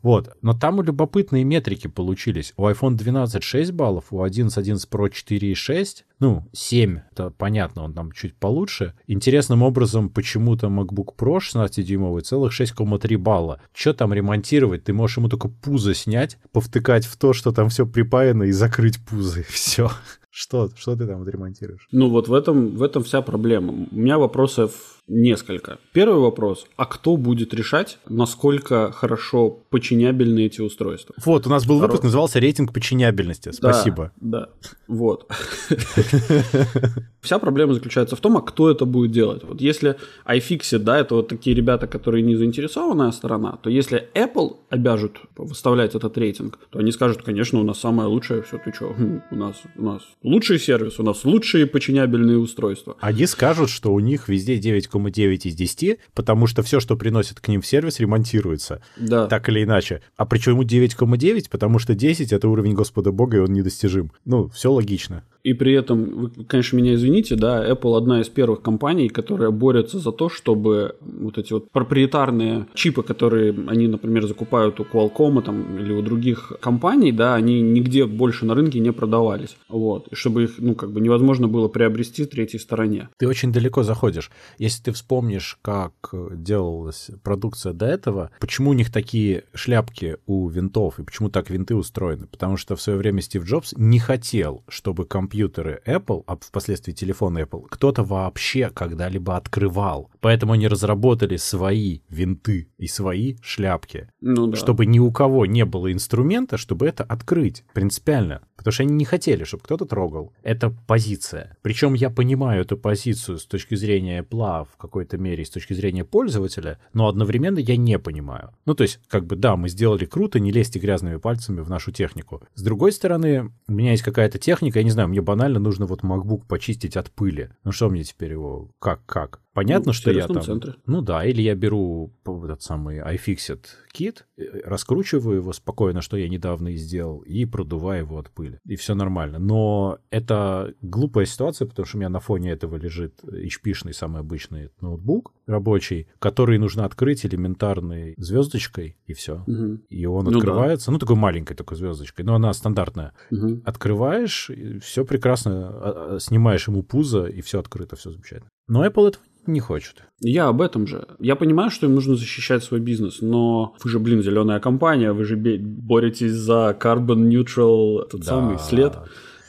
Вот. Но там любопытные метрики получились. У iPhone 12 6 баллов, у 11, 11 Pro 4,6. Ну, 7, это понятно, он там чуть получше. Интересным образом, почему-то MacBook Pro 16-дюймовый целых 6,3 балла. Что там ремонтировать? Ты можешь ему только пузо снять, повтыкать в то, что там все припаяно, и закрыть пузо, и все. Что, что ты там отремонтируешь? Ну вот в этом, в этом вся проблема. У меня вопросов несколько. Первый вопрос. А кто будет решать, насколько хорошо подчинябельны эти устройства? Вот, у нас был выпуск, назывался «Рейтинг подчинябельности». Спасибо. Да, да. вот. Вся проблема заключается в том, а кто это будет делать. Вот если iFixit, да, это вот такие ребята, которые не заинтересованная сторона, то если Apple обяжут выставлять этот рейтинг, то они скажут, конечно, у нас самое лучшее, все, ты что, хм, у нас, у нас лучший сервис, у нас лучшие подчинябельные устройства. Они скажут, что у них везде 9 9,9 из 10, потому что все, что приносит к ним в сервис, ремонтируется. Да. Так или иначе. А почему 9,9? Потому что 10 — это уровень Господа Бога, и он недостижим. Ну, все логично. И при этом, вы, конечно, меня извините, да, Apple одна из первых компаний, которая борется за то, чтобы вот эти вот проприетарные чипы, которые они, например, закупают у Qualcomm там, или у других компаний, да, они нигде больше на рынке не продавались. Вот. Чтобы их, ну, как бы невозможно было приобрести третьей стороне. Ты очень далеко заходишь. Если ты вспомнишь, как делалась продукция до этого, почему у них такие шляпки у винтов и почему так винты устроены? Потому что в свое время Стив Джобс не хотел, чтобы компьютер компьютеры Apple, а впоследствии телефоны Apple, кто-то вообще когда-либо открывал. Поэтому они разработали свои винты и свои шляпки, ну, да. чтобы ни у кого не было инструмента, чтобы это открыть принципиально. Потому что они не хотели, чтобы кто-то трогал. Это позиция. Причем я понимаю эту позицию с точки зрения Apple в какой-то мере, с точки зрения пользователя, но одновременно я не понимаю. Ну, то есть, как бы, да, мы сделали круто, не лезьте грязными пальцами в нашу технику. С другой стороны, у меня есть какая-то техника, я не знаю, мне банально нужно вот MacBook почистить от пыли. Ну, что мне теперь его, как, как? Понятно, ну, что я там... Центре. Ну да, или я беру этот самый iFixit кит, э, раскручиваю его спокойно, что я недавно и сделал, и продуваю его от пыли. И все нормально. Но это глупая ситуация, потому что у меня на фоне этого лежит HP-шный самый обычный ноутбук рабочий, который нужно открыть элементарной звездочкой, и все. Угу. И он ну открывается, да. ну такой маленькой такой звездочкой, но она стандартная. Угу. Открываешь, все прекрасно, а, а, снимаешь ему пузо, и все открыто, все замечательно. Но Apple этого не хочет. Я об этом же. Я понимаю, что им нужно защищать свой бизнес, но вы же, блин, зеленая компания, вы же боретесь за carbon neutral, тот да. самый след.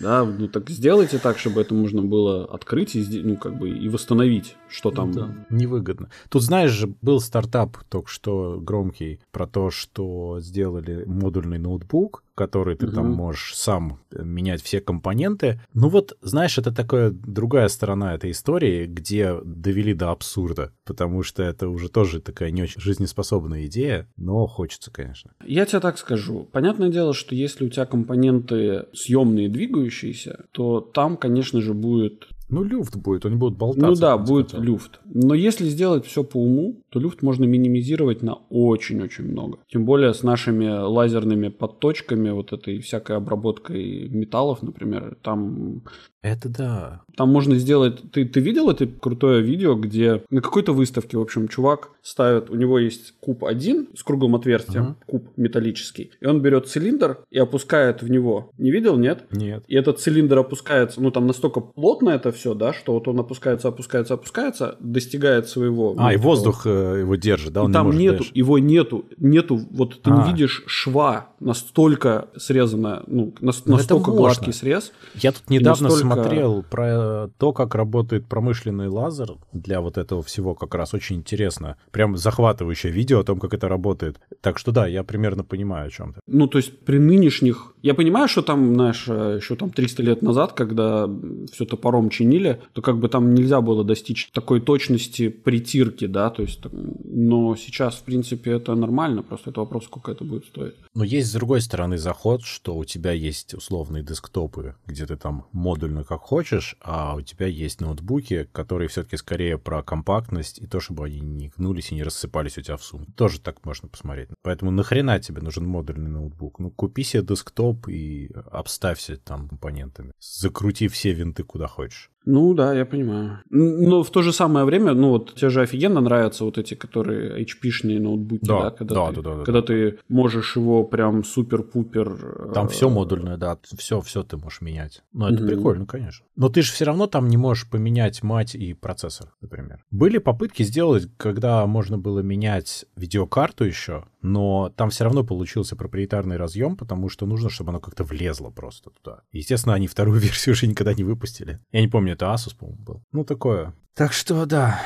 Да, ну так сделайте так, чтобы это можно было открыть и, ну, как бы, и восстановить, что там. Да, невыгодно. Тут, знаешь же, был стартап только что громкий про то, что сделали модульный ноутбук, который ты угу. там можешь сам э, менять все компоненты. Ну вот, знаешь, это такая другая сторона этой истории, где довели до абсурда, потому что это уже тоже такая не очень жизнеспособная идея, но хочется, конечно. Я тебе так скажу. Понятное дело, что если у тебя компоненты съемные, двигающиеся, то там, конечно же, будет Ну, люфт будет, они будут болтаться. Ну да, будет хотел. люфт. Но если сделать все по уму, то люфт можно минимизировать на очень-очень много. Тем более с нашими лазерными подточками, вот этой всякой обработкой металлов, например, там это да. Там можно сделать... Ты, ты видел это крутое видео, где на какой-то выставке, в общем, чувак ставит... У него есть куб один с круглым отверстием, uh-huh. куб металлический. И он берет цилиндр и опускает в него. Не видел, нет? Нет. И этот цилиндр опускается... Ну, там настолько плотно это все, да, что вот он опускается, опускается, опускается, достигает своего... А, и воздух э, его держит, да? Он и там может нету, дальше. его нету, нету... Вот ты а. не видишь шва настолько срезано, ну, ну настолько гладкий срез. Я тут недавно настолько смотрел про то, как работает промышленный лазер для вот этого всего как раз очень интересно. Прям захватывающее видео о том, как это работает. Так что да, я примерно понимаю о чем ты. Ну, то есть при нынешних... Я понимаю, что там, знаешь, еще там 300 лет назад, когда все топором чинили, то как бы там нельзя было достичь такой точности притирки, да, то есть... Но сейчас, в принципе, это нормально, просто это вопрос, сколько это будет стоить. Но есть, с другой стороны, заход, что у тебя есть условные десктопы, где ты там модульно как хочешь, а у тебя есть ноутбуки, которые все-таки скорее про компактность и то, чтобы они не гнулись и не рассыпались у тебя в сумке. Тоже так можно посмотреть. Поэтому нахрена тебе нужен модульный ноутбук? Ну, купи себе десктоп и обставься там компонентами. Закрути все винты куда хочешь. Ну да, я понимаю. Но в то же самое время, ну вот тебе же офигенно нравятся вот эти, которые HP-шные ноутбуки, да, да, когда, да, ты, да, да, когда да. ты можешь его прям супер-пупер... Там э, все модульное, да, все, все ты можешь менять. Ну это угу. прикольно, конечно. Но ты же все равно там не можешь поменять мать и процессор, например. Были попытки сделать, когда можно было менять видеокарту еще, но там все равно получился проприетарный разъем, потому что нужно, чтобы оно как-то влезло просто туда. Естественно, они вторую версию уже никогда не выпустили. Я не помню, это Asus, по-моему, был. Ну, такое. Так что, да,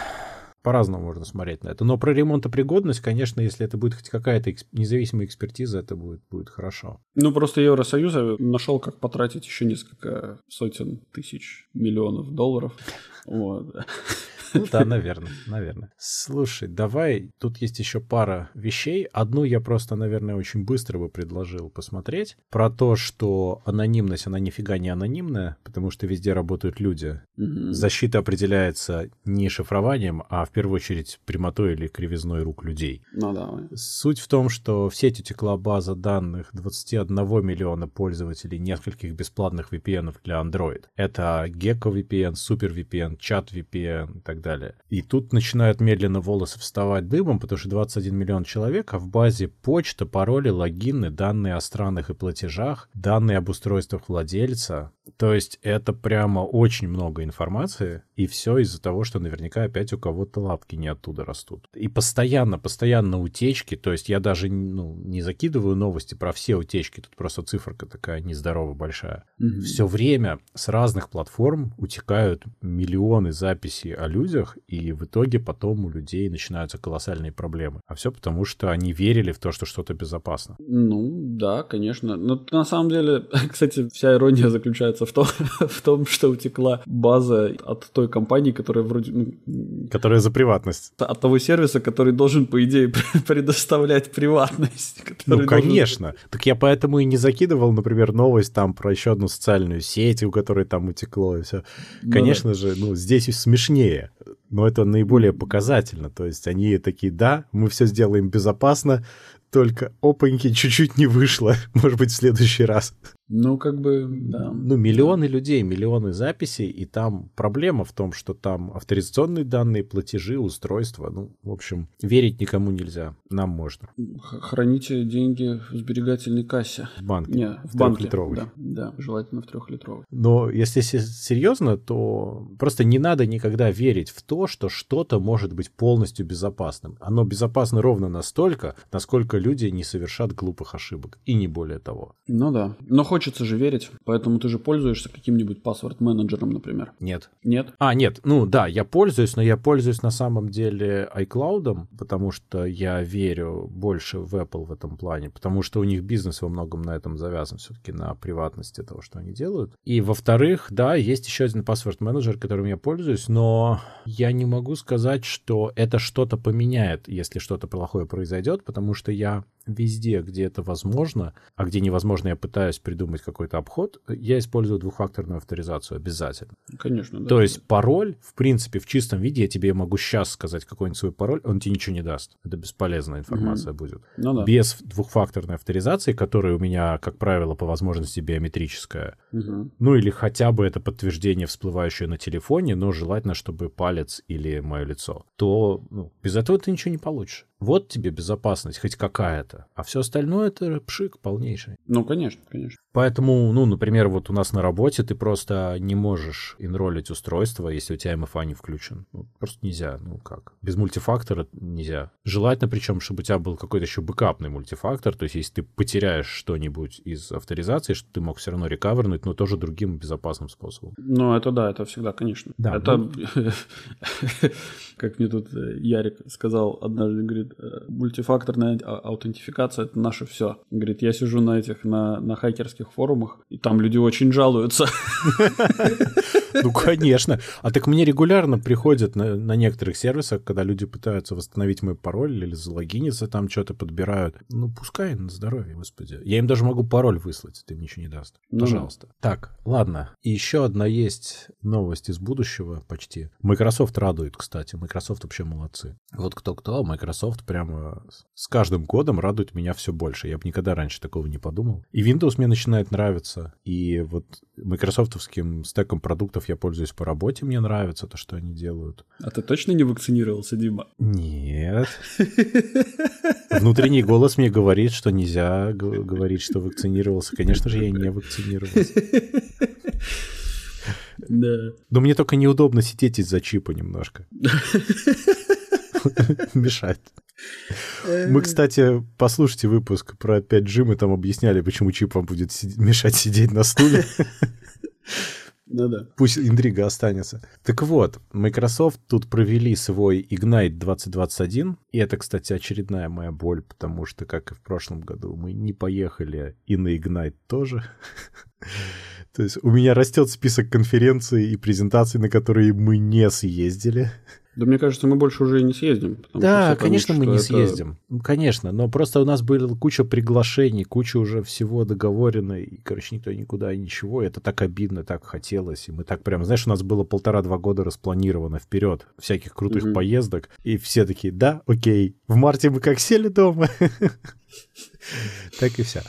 по-разному можно смотреть на это. Но про ремонтопригодность, конечно, если это будет хоть какая-то независимая экспертиза, это будет, будет хорошо. Ну, просто Евросоюз нашел, как потратить еще несколько сотен тысяч миллионов долларов. Вот. Да, наверное, наверное. Слушай, давай, тут есть еще пара вещей. Одну я просто, наверное, очень быстро бы предложил посмотреть. Про то, что анонимность, она нифига не анонимная, потому что везде работают люди. Защита определяется не шифрованием, а в первую очередь прямотой или кривизной рук людей. Ну да. Суть в том, что в сеть утекла база данных 21 миллиона пользователей нескольких бесплатных VPN для Android. Это Gecko VPN, Super VPN, Chat VPN и так далее. И тут начинают медленно волосы вставать дыбом, потому что 21 миллион человек, а в базе почта, пароли, логины, данные о странах и платежах, данные об устройствах владельца. То есть это прямо очень много информации, и все из-за того, что наверняка опять у кого-то лапки не оттуда растут. И постоянно, постоянно утечки, то есть я даже ну, не закидываю новости про все утечки, тут просто циферка такая нездорово большая. Mm-hmm. Все время с разных платформ утекают миллионы записей о людях, и в итоге потом у людей начинаются колоссальные проблемы. А все потому, что они верили в то, что что-то безопасно. Ну, да, конечно. Но на самом деле, кстати, вся ирония заключается в том, в том что утекла база от той компании, которая вроде... Ну, которая за приватность. От того сервиса, который должен, по идее, предоставлять приватность. Ну, конечно. Должен... Так я поэтому и не закидывал, например, новость там про еще одну социальную сеть, у которой там утекло и все. Ну, конечно да. же, ну, здесь смешнее но это наиболее показательно. То есть они такие, да, мы все сделаем безопасно, только опаньки чуть-чуть не вышло, может быть, в следующий раз. Ну, как бы, да. Ну, миллионы людей, миллионы записей, и там проблема в том, что там авторизационные данные, платежи, устройства. Ну, в общем, верить никому нельзя. Нам можно. Храните деньги в сберегательной кассе. В банке. Не, в, в банке. Да, да, желательно в трехлитровой. Но если серьезно, то просто не надо никогда верить в то, что что-то может быть полностью безопасным. Оно безопасно ровно настолько, насколько люди не совершат глупых ошибок. И не более того. Ну да. Но хочется же верить, поэтому ты же пользуешься каким-нибудь паспорт-менеджером, например. Нет. Нет? А, нет. Ну да, я пользуюсь, но я пользуюсь на самом деле iCloud, потому что я верю больше в Apple в этом плане, потому что у них бизнес во многом на этом завязан, все-таки на приватности того, что они делают. И во-вторых, да, есть еще один паспорт-менеджер, которым я пользуюсь, но я не могу сказать, что это что-то поменяет, если что-то плохое произойдет, потому что я везде, где это возможно, а где невозможно, я пытаюсь придумать какой-то обход, я использую двухфакторную авторизацию обязательно. Конечно, да. То есть пароль, в принципе, в чистом виде я тебе могу сейчас сказать какой-нибудь свой пароль, он тебе ничего не даст. Это бесполезная информация mm-hmm. будет. Ну, да. Без двухфакторной авторизации, которая у меня, как правило, по возможности биометрическая, mm-hmm. ну или хотя бы это подтверждение, всплывающее на телефоне, но желательно, чтобы палец или мое лицо, то ну, без этого ты ничего не получишь. Вот тебе безопасность хоть какая-то. А все остальное это пшик полнейший. Ну, конечно, конечно. Поэтому, ну, например, вот у нас на работе ты просто не можешь инролить устройство, если у тебя MFA не включен. Ну, просто нельзя. Ну, как? Без мультифактора нельзя. Желательно, причем, чтобы у тебя был какой-то еще бэкапный мультифактор. То есть, если ты потеряешь что-нибудь из авторизации, что ты мог все равно рекавернуть, но тоже другим безопасным способом. Ну, это да, это всегда, конечно. Да. Это, ну... как мне тут э, Ярик сказал однажды, говорит, Э, мультифакторная а, аутентификация это наше все. Говорит, я сижу на этих, на, на хакерских форумах, и там люди очень жалуются. Ну, конечно. А так мне регулярно приходят на, на некоторых сервисах, когда люди пытаются восстановить мой пароль или залогиниться, там что-то подбирают. Ну, пускай на здоровье, господи. Я им даже могу пароль выслать, ты им ничего не даст. Ну, Пожалуйста. Ну. Так, ладно. И еще одна есть новость из будущего почти. Microsoft радует, кстати. Microsoft вообще молодцы. Вот кто-кто, Microsoft прямо с каждым годом радует меня все больше. Я бы никогда раньше такого не подумал. И Windows мне начинает нравиться. И вот майкрософтовским стеком продуктов я пользуюсь по работе, мне нравится то, что они делают. А ты точно не вакцинировался, Дима? Нет. Внутренний голос мне говорит, что нельзя говорить, что вакцинировался. Конечно же, я не вакцинировался. Да. Но мне только неудобно сидеть из-за чипа немножко. Мешает. Мы, кстати, послушайте выпуск про 5G, мы там объясняли, почему чип вам будет мешать сидеть на стуле. Да-да. Пусть интрига останется. Так вот, Microsoft тут провели свой Ignite 2021, и это, кстати, очередная моя боль, потому что, как и в прошлом году, мы не поехали и на Ignite тоже. То есть у меня растет список конференций и презентаций, на которые мы не съездили. Да мне кажется, мы больше уже и не съездим. Да, конечно, мы не это... съездим. Конечно, но просто у нас была куча приглашений, куча уже всего договорено, и, короче, никто никуда и ничего. Это так обидно, так хотелось. И мы так прям, знаешь, у нас было полтора-два года распланировано вперед всяких крутых угу. поездок, и все такие, да, окей, в марте мы как сели дома. Так и все.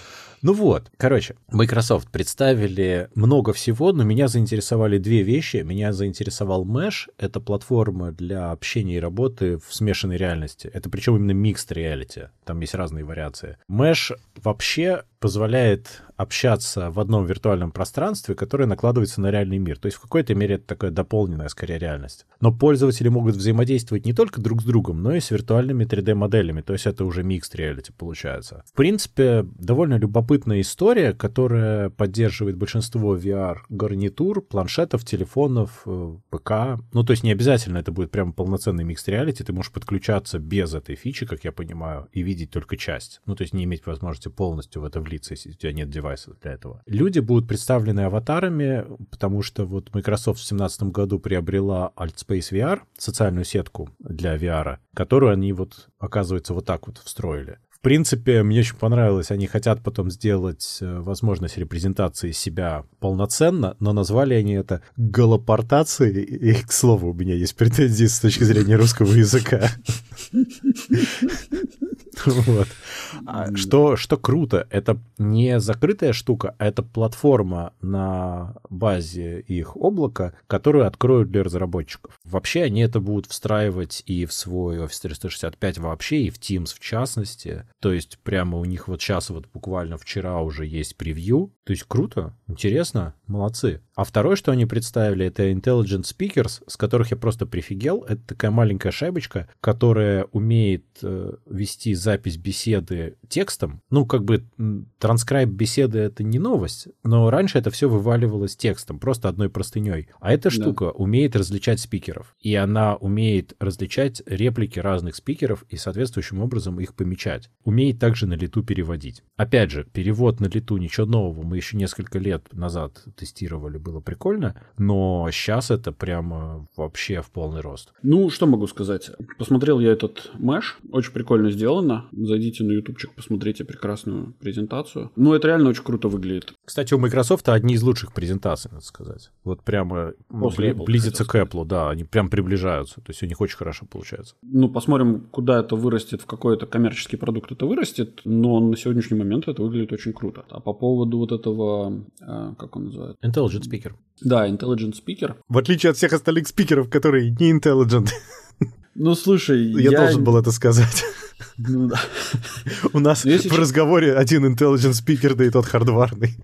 Ну вот, короче, Microsoft представили много всего, но меня заинтересовали две вещи. Меня заинтересовал Mesh, это платформа для общения и работы в смешанной реальности. Это причем именно mixed reality, там есть разные вариации. Mesh вообще позволяет общаться в одном виртуальном пространстве, которое накладывается на реальный мир. То есть в какой-то мере это такая дополненная, скорее, реальность. Но пользователи могут взаимодействовать не только друг с другом, но и с виртуальными 3D-моделями. То есть это уже mixed reality получается. В принципе, довольно любопытная история, которая поддерживает большинство VR-гарнитур, планшетов, телефонов, э, ПК. Ну, то есть не обязательно это будет прям полноценный mixed reality. Ты можешь подключаться без этой фичи, как я понимаю, и видеть только часть. Ну, то есть не иметь возможности полностью в это влиться если у тебя нет девайса для этого. Люди будут представлены аватарами, потому что вот Microsoft в 2017 году приобрела AltSpace VR, социальную сетку для VR, которую они вот, оказывается, вот так вот встроили. Принципе, мне очень понравилось. Они хотят потом сделать э, возможность репрезентации себя полноценно, но назвали они это голопортацией. И, к слову, у меня есть претензии с точки зрения русского языка. Вот. А что, что круто, это не закрытая штука, а это платформа на базе их облака, которую откроют для разработчиков. Вообще они это будут встраивать и в свой Office 365 вообще, и в Teams в частности. То есть прямо у них вот сейчас вот буквально вчера уже есть превью. То есть круто, интересно, молодцы. А второе, что они представили, это Intelligent Speakers, с которых я просто прифигел. Это такая маленькая шайбочка, которая умеет э, вести запись беседы текстом. Ну, как бы транскрайб беседы — это не новость, но раньше это все вываливалось текстом, просто одной простыней. А эта штука да. умеет различать спикеров. И она умеет различать реплики разных спикеров и соответствующим образом их помечать. Умеет также на лету переводить. Опять же, перевод на лету ничего нового. Мы еще несколько лет назад тестировали было прикольно, но сейчас это прямо вообще в полный рост. Ну, что могу сказать? Посмотрел я этот Мэш, очень прикольно сделано. Зайдите на ютубчик, посмотрите прекрасную презентацию. Ну, это реально очень круто выглядит. Кстати, у Microsoft одни из лучших презентаций, надо сказать. Вот прямо ну, После Apple, близится к Apple, да, они прям приближаются. То есть у них очень хорошо получается. Ну, посмотрим, куда это вырастет, в какой-то коммерческий продукт это вырастет, но на сегодняшний момент это выглядит очень круто. А по поводу вот этого, а, как он называется? Intelligent Speaker. Да, Intelligent Speaker. В отличие от всех остальных спикеров, которые не intelligent. Ну, слушай, я... Я должен был это сказать. Ну. У нас в разговоре один intelligent speaker, да и тот хардварный.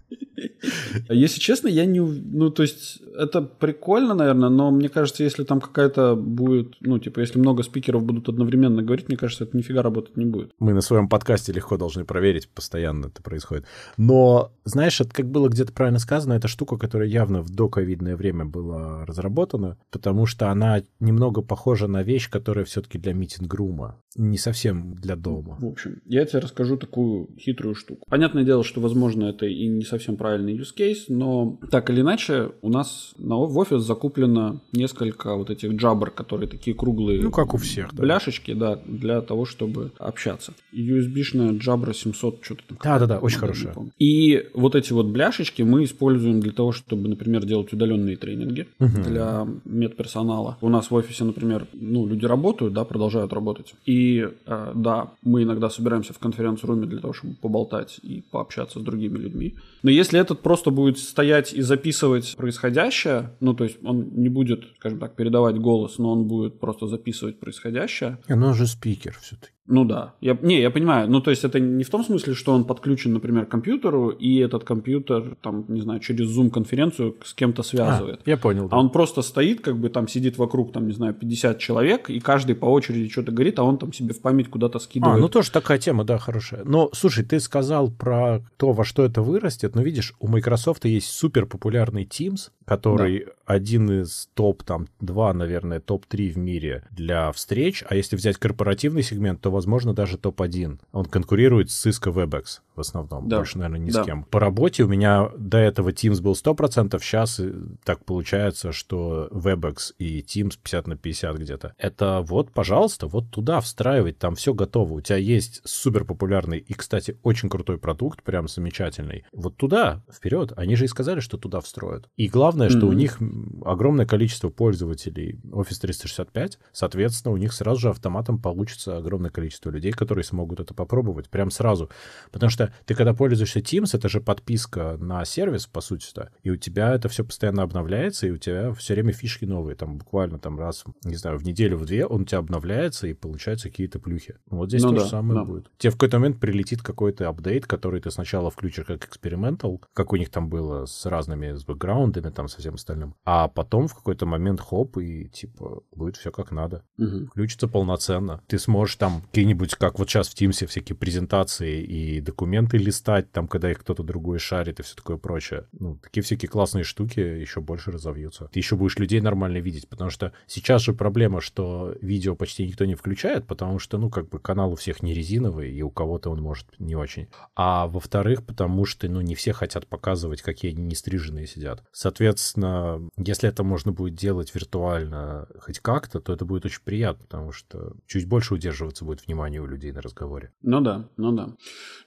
Если честно, я не... Ну, то есть, это прикольно, наверное, но мне кажется, если там какая-то будет... Ну, типа, если много спикеров будут одновременно говорить, мне кажется, это нифига работать не будет. Мы на своем подкасте легко должны проверить, постоянно это происходит. Но, знаешь, это как было где-то правильно сказано, это штука, которая явно в доковидное время была разработана, потому что она немного похожа на вещь, которая все-таки для митинг-рума, не совсем для дома. В общем, я тебе расскажу такую хитрую штуку. Понятное дело, что, возможно, это и не совсем правильный use case, но так или иначе у нас на, в офис закуплено несколько вот этих джабр, которые такие круглые. Ну, как у всех, да. Бляшечки, да, для того, чтобы общаться. USB-шная джабра 700, что-то там. Да-да-да, очень хорошая. И вот эти вот бляшечки мы используем для того, чтобы, например, делать удаленные тренинги угу. для медперсонала. У нас в офисе, например, ну, люди работают, да, продолжают работать. И э, да, мы иногда собираемся в конференц-руме для того, чтобы поболтать и пообщаться с другими людьми. Но если этот просто будет стоять и записывать происходящее, ну, то есть он не будет, скажем так, передавать голос, но он будет просто записывать происходящее. Но он же спикер все-таки. Ну да. Я, не, я понимаю. Ну, то есть это не в том смысле, что он подключен, например, к компьютеру, и этот компьютер, там, не знаю, через Zoom-конференцию с кем-то связывает. А, я понял. Да. А он просто стоит, как бы там сидит вокруг, там, не знаю, 50 человек, и каждый по очереди что-то говорит, а он там себе в память куда-то скидывает. А, ну тоже такая тема, да, хорошая. Но, слушай, ты сказал про то, во что это вырастет, но видишь, у Microsoft есть супер популярный Teams, который да. один из топ, там, два, наверное, топ-3 в мире для встреч, а если взять корпоративный сегмент, то, возможно, даже топ-1. Он конкурирует с Cisco WebEx в основном, да. больше, наверное, ни да. с кем. По работе у меня до этого Teams был 100%, сейчас так получается, что WebEx и Teams 50 на 50 где-то. Это вот, пожалуйста, вот туда встраивать, там все готово. У тебя есть супер популярный и, кстати, очень крутой продукт, прям замечательный. Вот туда, вперед. Они же и сказали, что туда встроят. И главное, что mm-hmm. у них огромное количество пользователей Office 365, соответственно, у них сразу же автоматом получится огромное количество людей, людей, которые смогут это попробовать прям сразу. Потому что ты, когда пользуешься Teams, это же подписка на сервис, по сути-то, и у тебя это все постоянно обновляется, и у тебя все время фишки новые. Там буквально там раз, не знаю, в неделю, в две он у тебя обновляется, и получаются какие-то плюхи. Вот здесь ну, то да, же самое да. будет. Тебе в какой-то момент прилетит какой-то апдейт, который ты сначала включишь как экспериментал, как у них там было с разными с бэкграундами, там со всем остальным, а потом в какой-то момент хоп, и типа будет все как надо. Угу. Включится полноценно. Ты сможешь там какие-нибудь как вот сейчас в Teams всякие презентации и документы листать, там, когда их кто-то другой шарит и все такое прочее. Ну, такие всякие классные штуки еще больше разовьются. Ты еще будешь людей нормально видеть, потому что сейчас же проблема, что видео почти никто не включает, потому что, ну, как бы канал у всех не резиновый, и у кого-то он может не очень. А во-вторых, потому что, ну, не все хотят показывать, какие они не стриженные сидят. Соответственно, если это можно будет делать виртуально хоть как-то, то это будет очень приятно, потому что чуть больше удерживаться будет внимание у людей на разговоре. Ну да, ну да.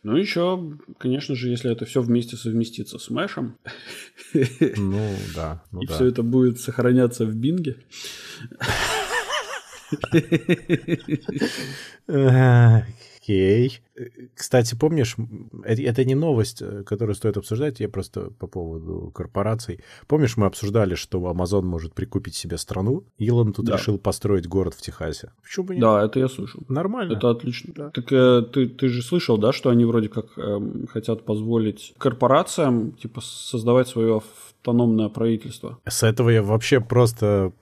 Ну еще, конечно же, если это все вместе совместится с Мэшем. Ну да. Ну, и да. все это будет сохраняться в бинге. Окей. Кстати, помнишь, это не новость, э, которую стоит обсуждать, я просто по поводу корпораций. Помнишь, мы обсуждали, что Amazon может прикупить себе страну? Илон тут да. решил построить город в Техасе. Почему бы нет? Да, это я слышал. Нормально. Это отлично. Да. Так э, ты, ты же слышал, да, что они вроде как э, хотят позволить корпорациям, типа, создавать свое автономное правительство? С этого я вообще просто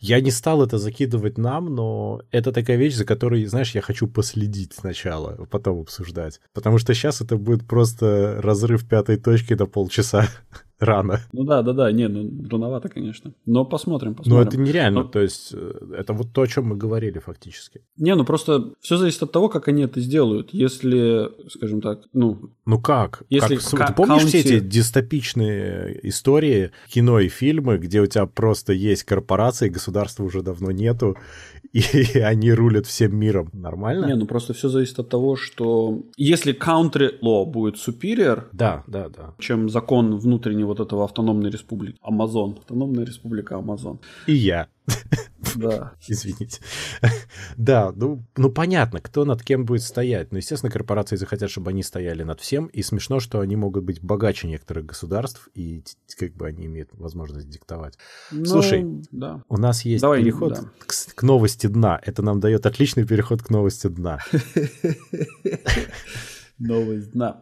я не стал это закидывать нам, но это такая вещь, за которой, знаешь, я хочу последить сначала, потом обсуждать. Потому что сейчас это будет просто разрыв пятой точки на полчаса. рано. Ну да, да, да, не, ну рановато, конечно. Но посмотрим, посмотрим. Но это нереально, Но... то есть э, это вот то, о чем мы говорили фактически. Не, ну просто все зависит от того, как они это сделают. Если, скажем так, ну... Ну как? Если как, ты помнишь каунти... все эти дистопичные истории, кино и фильмы, где у тебя просто есть корпорации, государства уже давно нету, и они рулят всем миром. Нормально? Не, ну просто все зависит от того, что если country law будет superior, да, да, да, чем закон внутренней вот этого автономной республики, Амазон, автономная республика Амазон. И я. Да. Извините. Да, ну, ну понятно, кто над кем будет стоять. Но, естественно, корпорации захотят, чтобы они стояли над всем. И смешно, что они могут быть богаче некоторых государств, и как бы они имеют возможность диктовать. Ну, Слушай, да. у нас есть Давай, переход да. к, к новости дна. Это нам дает отличный переход к новости дна. Новость дна.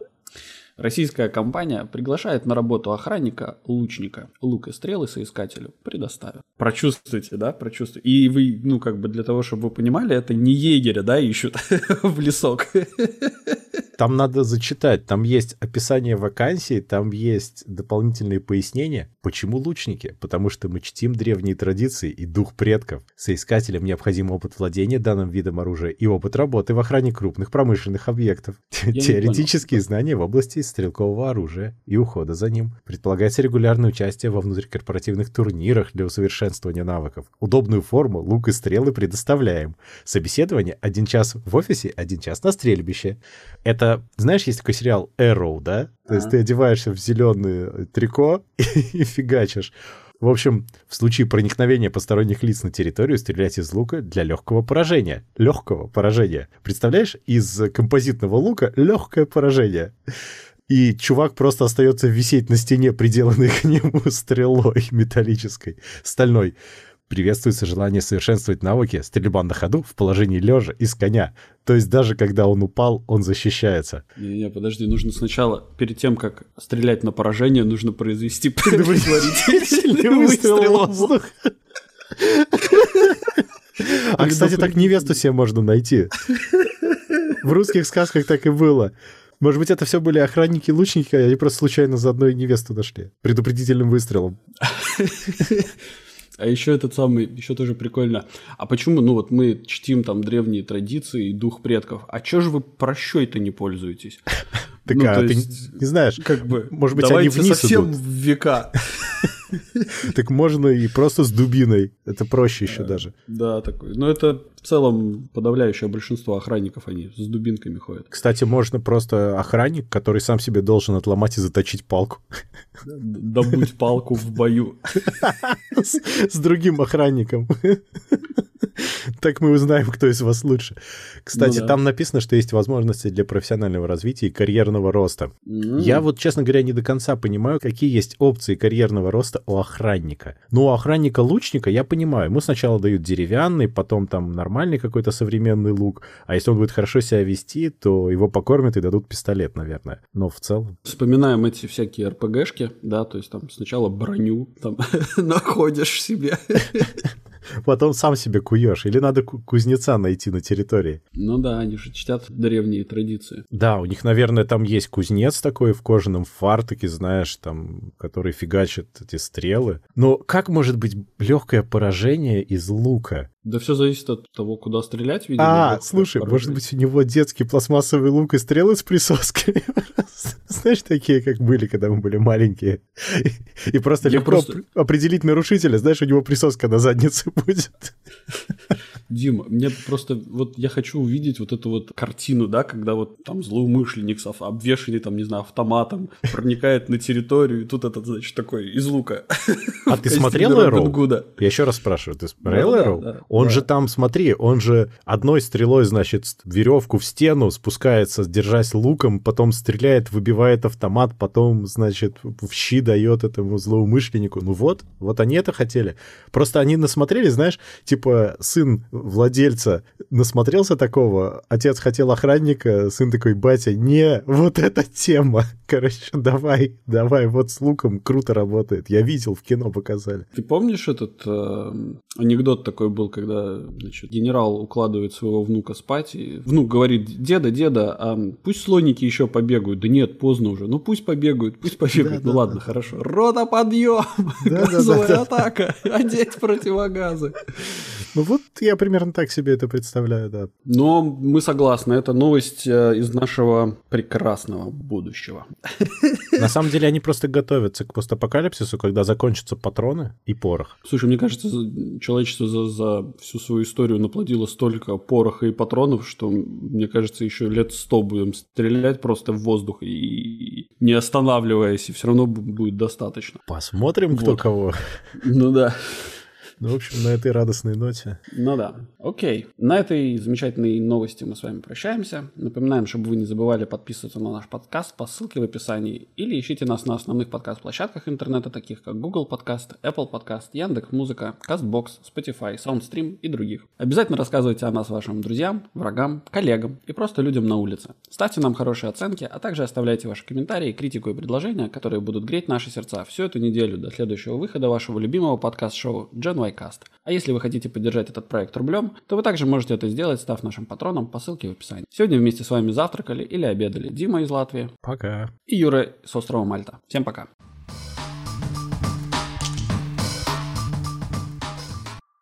Российская компания приглашает на работу охранника, лучника, лук и стрелы соискателю предоставят. Прочувствуйте, да, прочувствуйте. И вы, ну, как бы для того, чтобы вы понимали, это не егеря, да, ищут в лесок. Там надо зачитать, там есть описание вакансии, там есть дополнительные пояснения. Почему лучники? Потому что мы чтим древние традиции и дух предков. Соискателям необходим опыт владения данным видом оружия и опыт работы в охране крупных промышленных объектов. Я Теоретические знания в области стрелкового оружия и ухода за ним. Предполагается регулярное участие во внутрикорпоративных турнирах для усовершенствования навыков. Удобную форму, лук и стрелы предоставляем. Собеседование один час в офисе, один час на стрельбище. Это, знаешь, есть такой сериал Arrow, да? То есть ты одеваешься в зеленое трико и фигачишь. В общем, в случае проникновения посторонних лиц на территорию стрелять из лука для легкого поражения. Легкого поражения. Представляешь, из композитного лука легкое поражение и чувак просто остается висеть на стене, приделанной к нему стрелой металлической, стальной. Приветствуется желание совершенствовать навыки стрельба на ходу в положении лежа из коня. То есть даже когда он упал, он защищается. Не-не, подожди, нужно сначала, перед тем, как стрелять на поражение, нужно произвести предварительный выстрел воздух. А, кстати, так невесту себе можно найти. В русских сказках так и было. Может быть, это все были охранники-лучники, а они просто случайно за одной невесту нашли. Предупредительным выстрелом. А еще этот самый, еще тоже прикольно. А почему, ну вот мы чтим там древние традиции и дух предков, а чё же вы прощой-то не пользуетесь? Так, ну, а ты не знаешь, как бы, может быть, они вниз совсем в века. Так можно и просто с дубиной. Это проще еще даже. Да, такой. Но это в целом подавляющее большинство охранников, они с дубинками ходят. Кстати, можно просто охранник, который сам себе должен отломать и заточить палку. Добуть палку в бою. С другим охранником. Так мы узнаем, кто из вас лучше. Кстати, ну, да. там написано, что есть возможности для профессионального развития и карьерного роста. Mm. Я вот, честно говоря, не до конца понимаю, какие есть опции карьерного роста у охранника. Ну, у охранника-лучника я понимаю. Ему сначала дают деревянный, потом там нормальный какой-то современный лук. А если он будет хорошо себя вести, то его покормят и дадут пистолет, наверное. Но в целом... Вспоминаем эти всякие РПГшки, да, то есть там сначала броню там находишь себе. Потом сам себе куешь. Или надо кузнеца найти на территории. Ну да, они же чтят древние традиции. Да, у них, наверное, там есть кузнец такой в кожаном фартуке, знаешь, там, который фигачит эти стрелы. Но как может быть легкое поражение из лука? Да все зависит от того, куда стрелять, видимо. А, слушай, может быть, у него детский пластмассовый лук и стрелы с присоской? Знаешь, такие, как были, когда мы были маленькие. И просто легко определить нарушителя. Знаешь, у него присоска на заднице будет. Дима, мне просто вот я хочу увидеть вот эту вот картину, да, когда вот там злоумышленник обвешенный там, не знаю, автоматом проникает на территорию, и тут этот, значит, такой из лука. А ты смотрел Эроу? Я еще раз спрашиваю, ты смотрел Эроу? Он же там, смотри, он же одной стрелой, значит, веревку в стену спускается, держась луком, потом стреляет, выбивает автомат, потом, значит, в щи дает этому злоумышленнику. Ну вот, вот они это хотели. Просто они насмотрели, знаешь, типа сын владельца насмотрелся такого, отец хотел охранника, сын такой, батя, не, вот эта тема. Короче, давай, давай, вот с луком круто работает. Я видел, в кино показали. Ты помнишь этот э, анекдот такой был, когда значит, генерал укладывает своего внука спать, и внук говорит, деда, деда, а пусть слоники еще побегают. Да нет, поздно уже. Ну пусть побегают, пусть побегают. Да, ну да, ладно, да. хорошо. Рота подъем, да, газовая да, да, атака, одеть противогазы. Ну вот я примерно так себе это представляю, да. Но мы согласны, это новость э, из нашего прекрасного будущего. На самом деле они просто готовятся к постапокалипсису, когда закончатся патроны и порох. Слушай, мне кажется, человечество за, за всю свою историю наплодило столько пороха и патронов, что, мне кажется, еще лет сто будем стрелять просто в воздух и не останавливаясь, и все равно будет достаточно. Посмотрим, кто вот. кого. Ну да. Ну, в общем, на этой радостной ноте. Ну да. Окей. На этой замечательной новости мы с вами прощаемся. Напоминаем, чтобы вы не забывали подписываться на наш подкаст по ссылке в описании или ищите нас на основных подкаст-площадках интернета, таких как Google Подкаст, Apple Подкаст, Яндекс Музыка, Castbox, Spotify, SoundStream и других. Обязательно рассказывайте о нас вашим друзьям, врагам, коллегам и просто людям на улице. Ставьте нам хорошие оценки, а также оставляйте ваши комментарии, критику и предложения, которые будут греть наши сердца всю эту неделю до следующего выхода вашего любимого подкаст-шоу Gen Y Майкаст. А если вы хотите поддержать этот проект рублем, то вы также можете это сделать, став нашим патроном по ссылке в описании. Сегодня вместе с вами завтракали или обедали Дима из Латвии. Пока. И Юра с острова Мальта. Всем пока.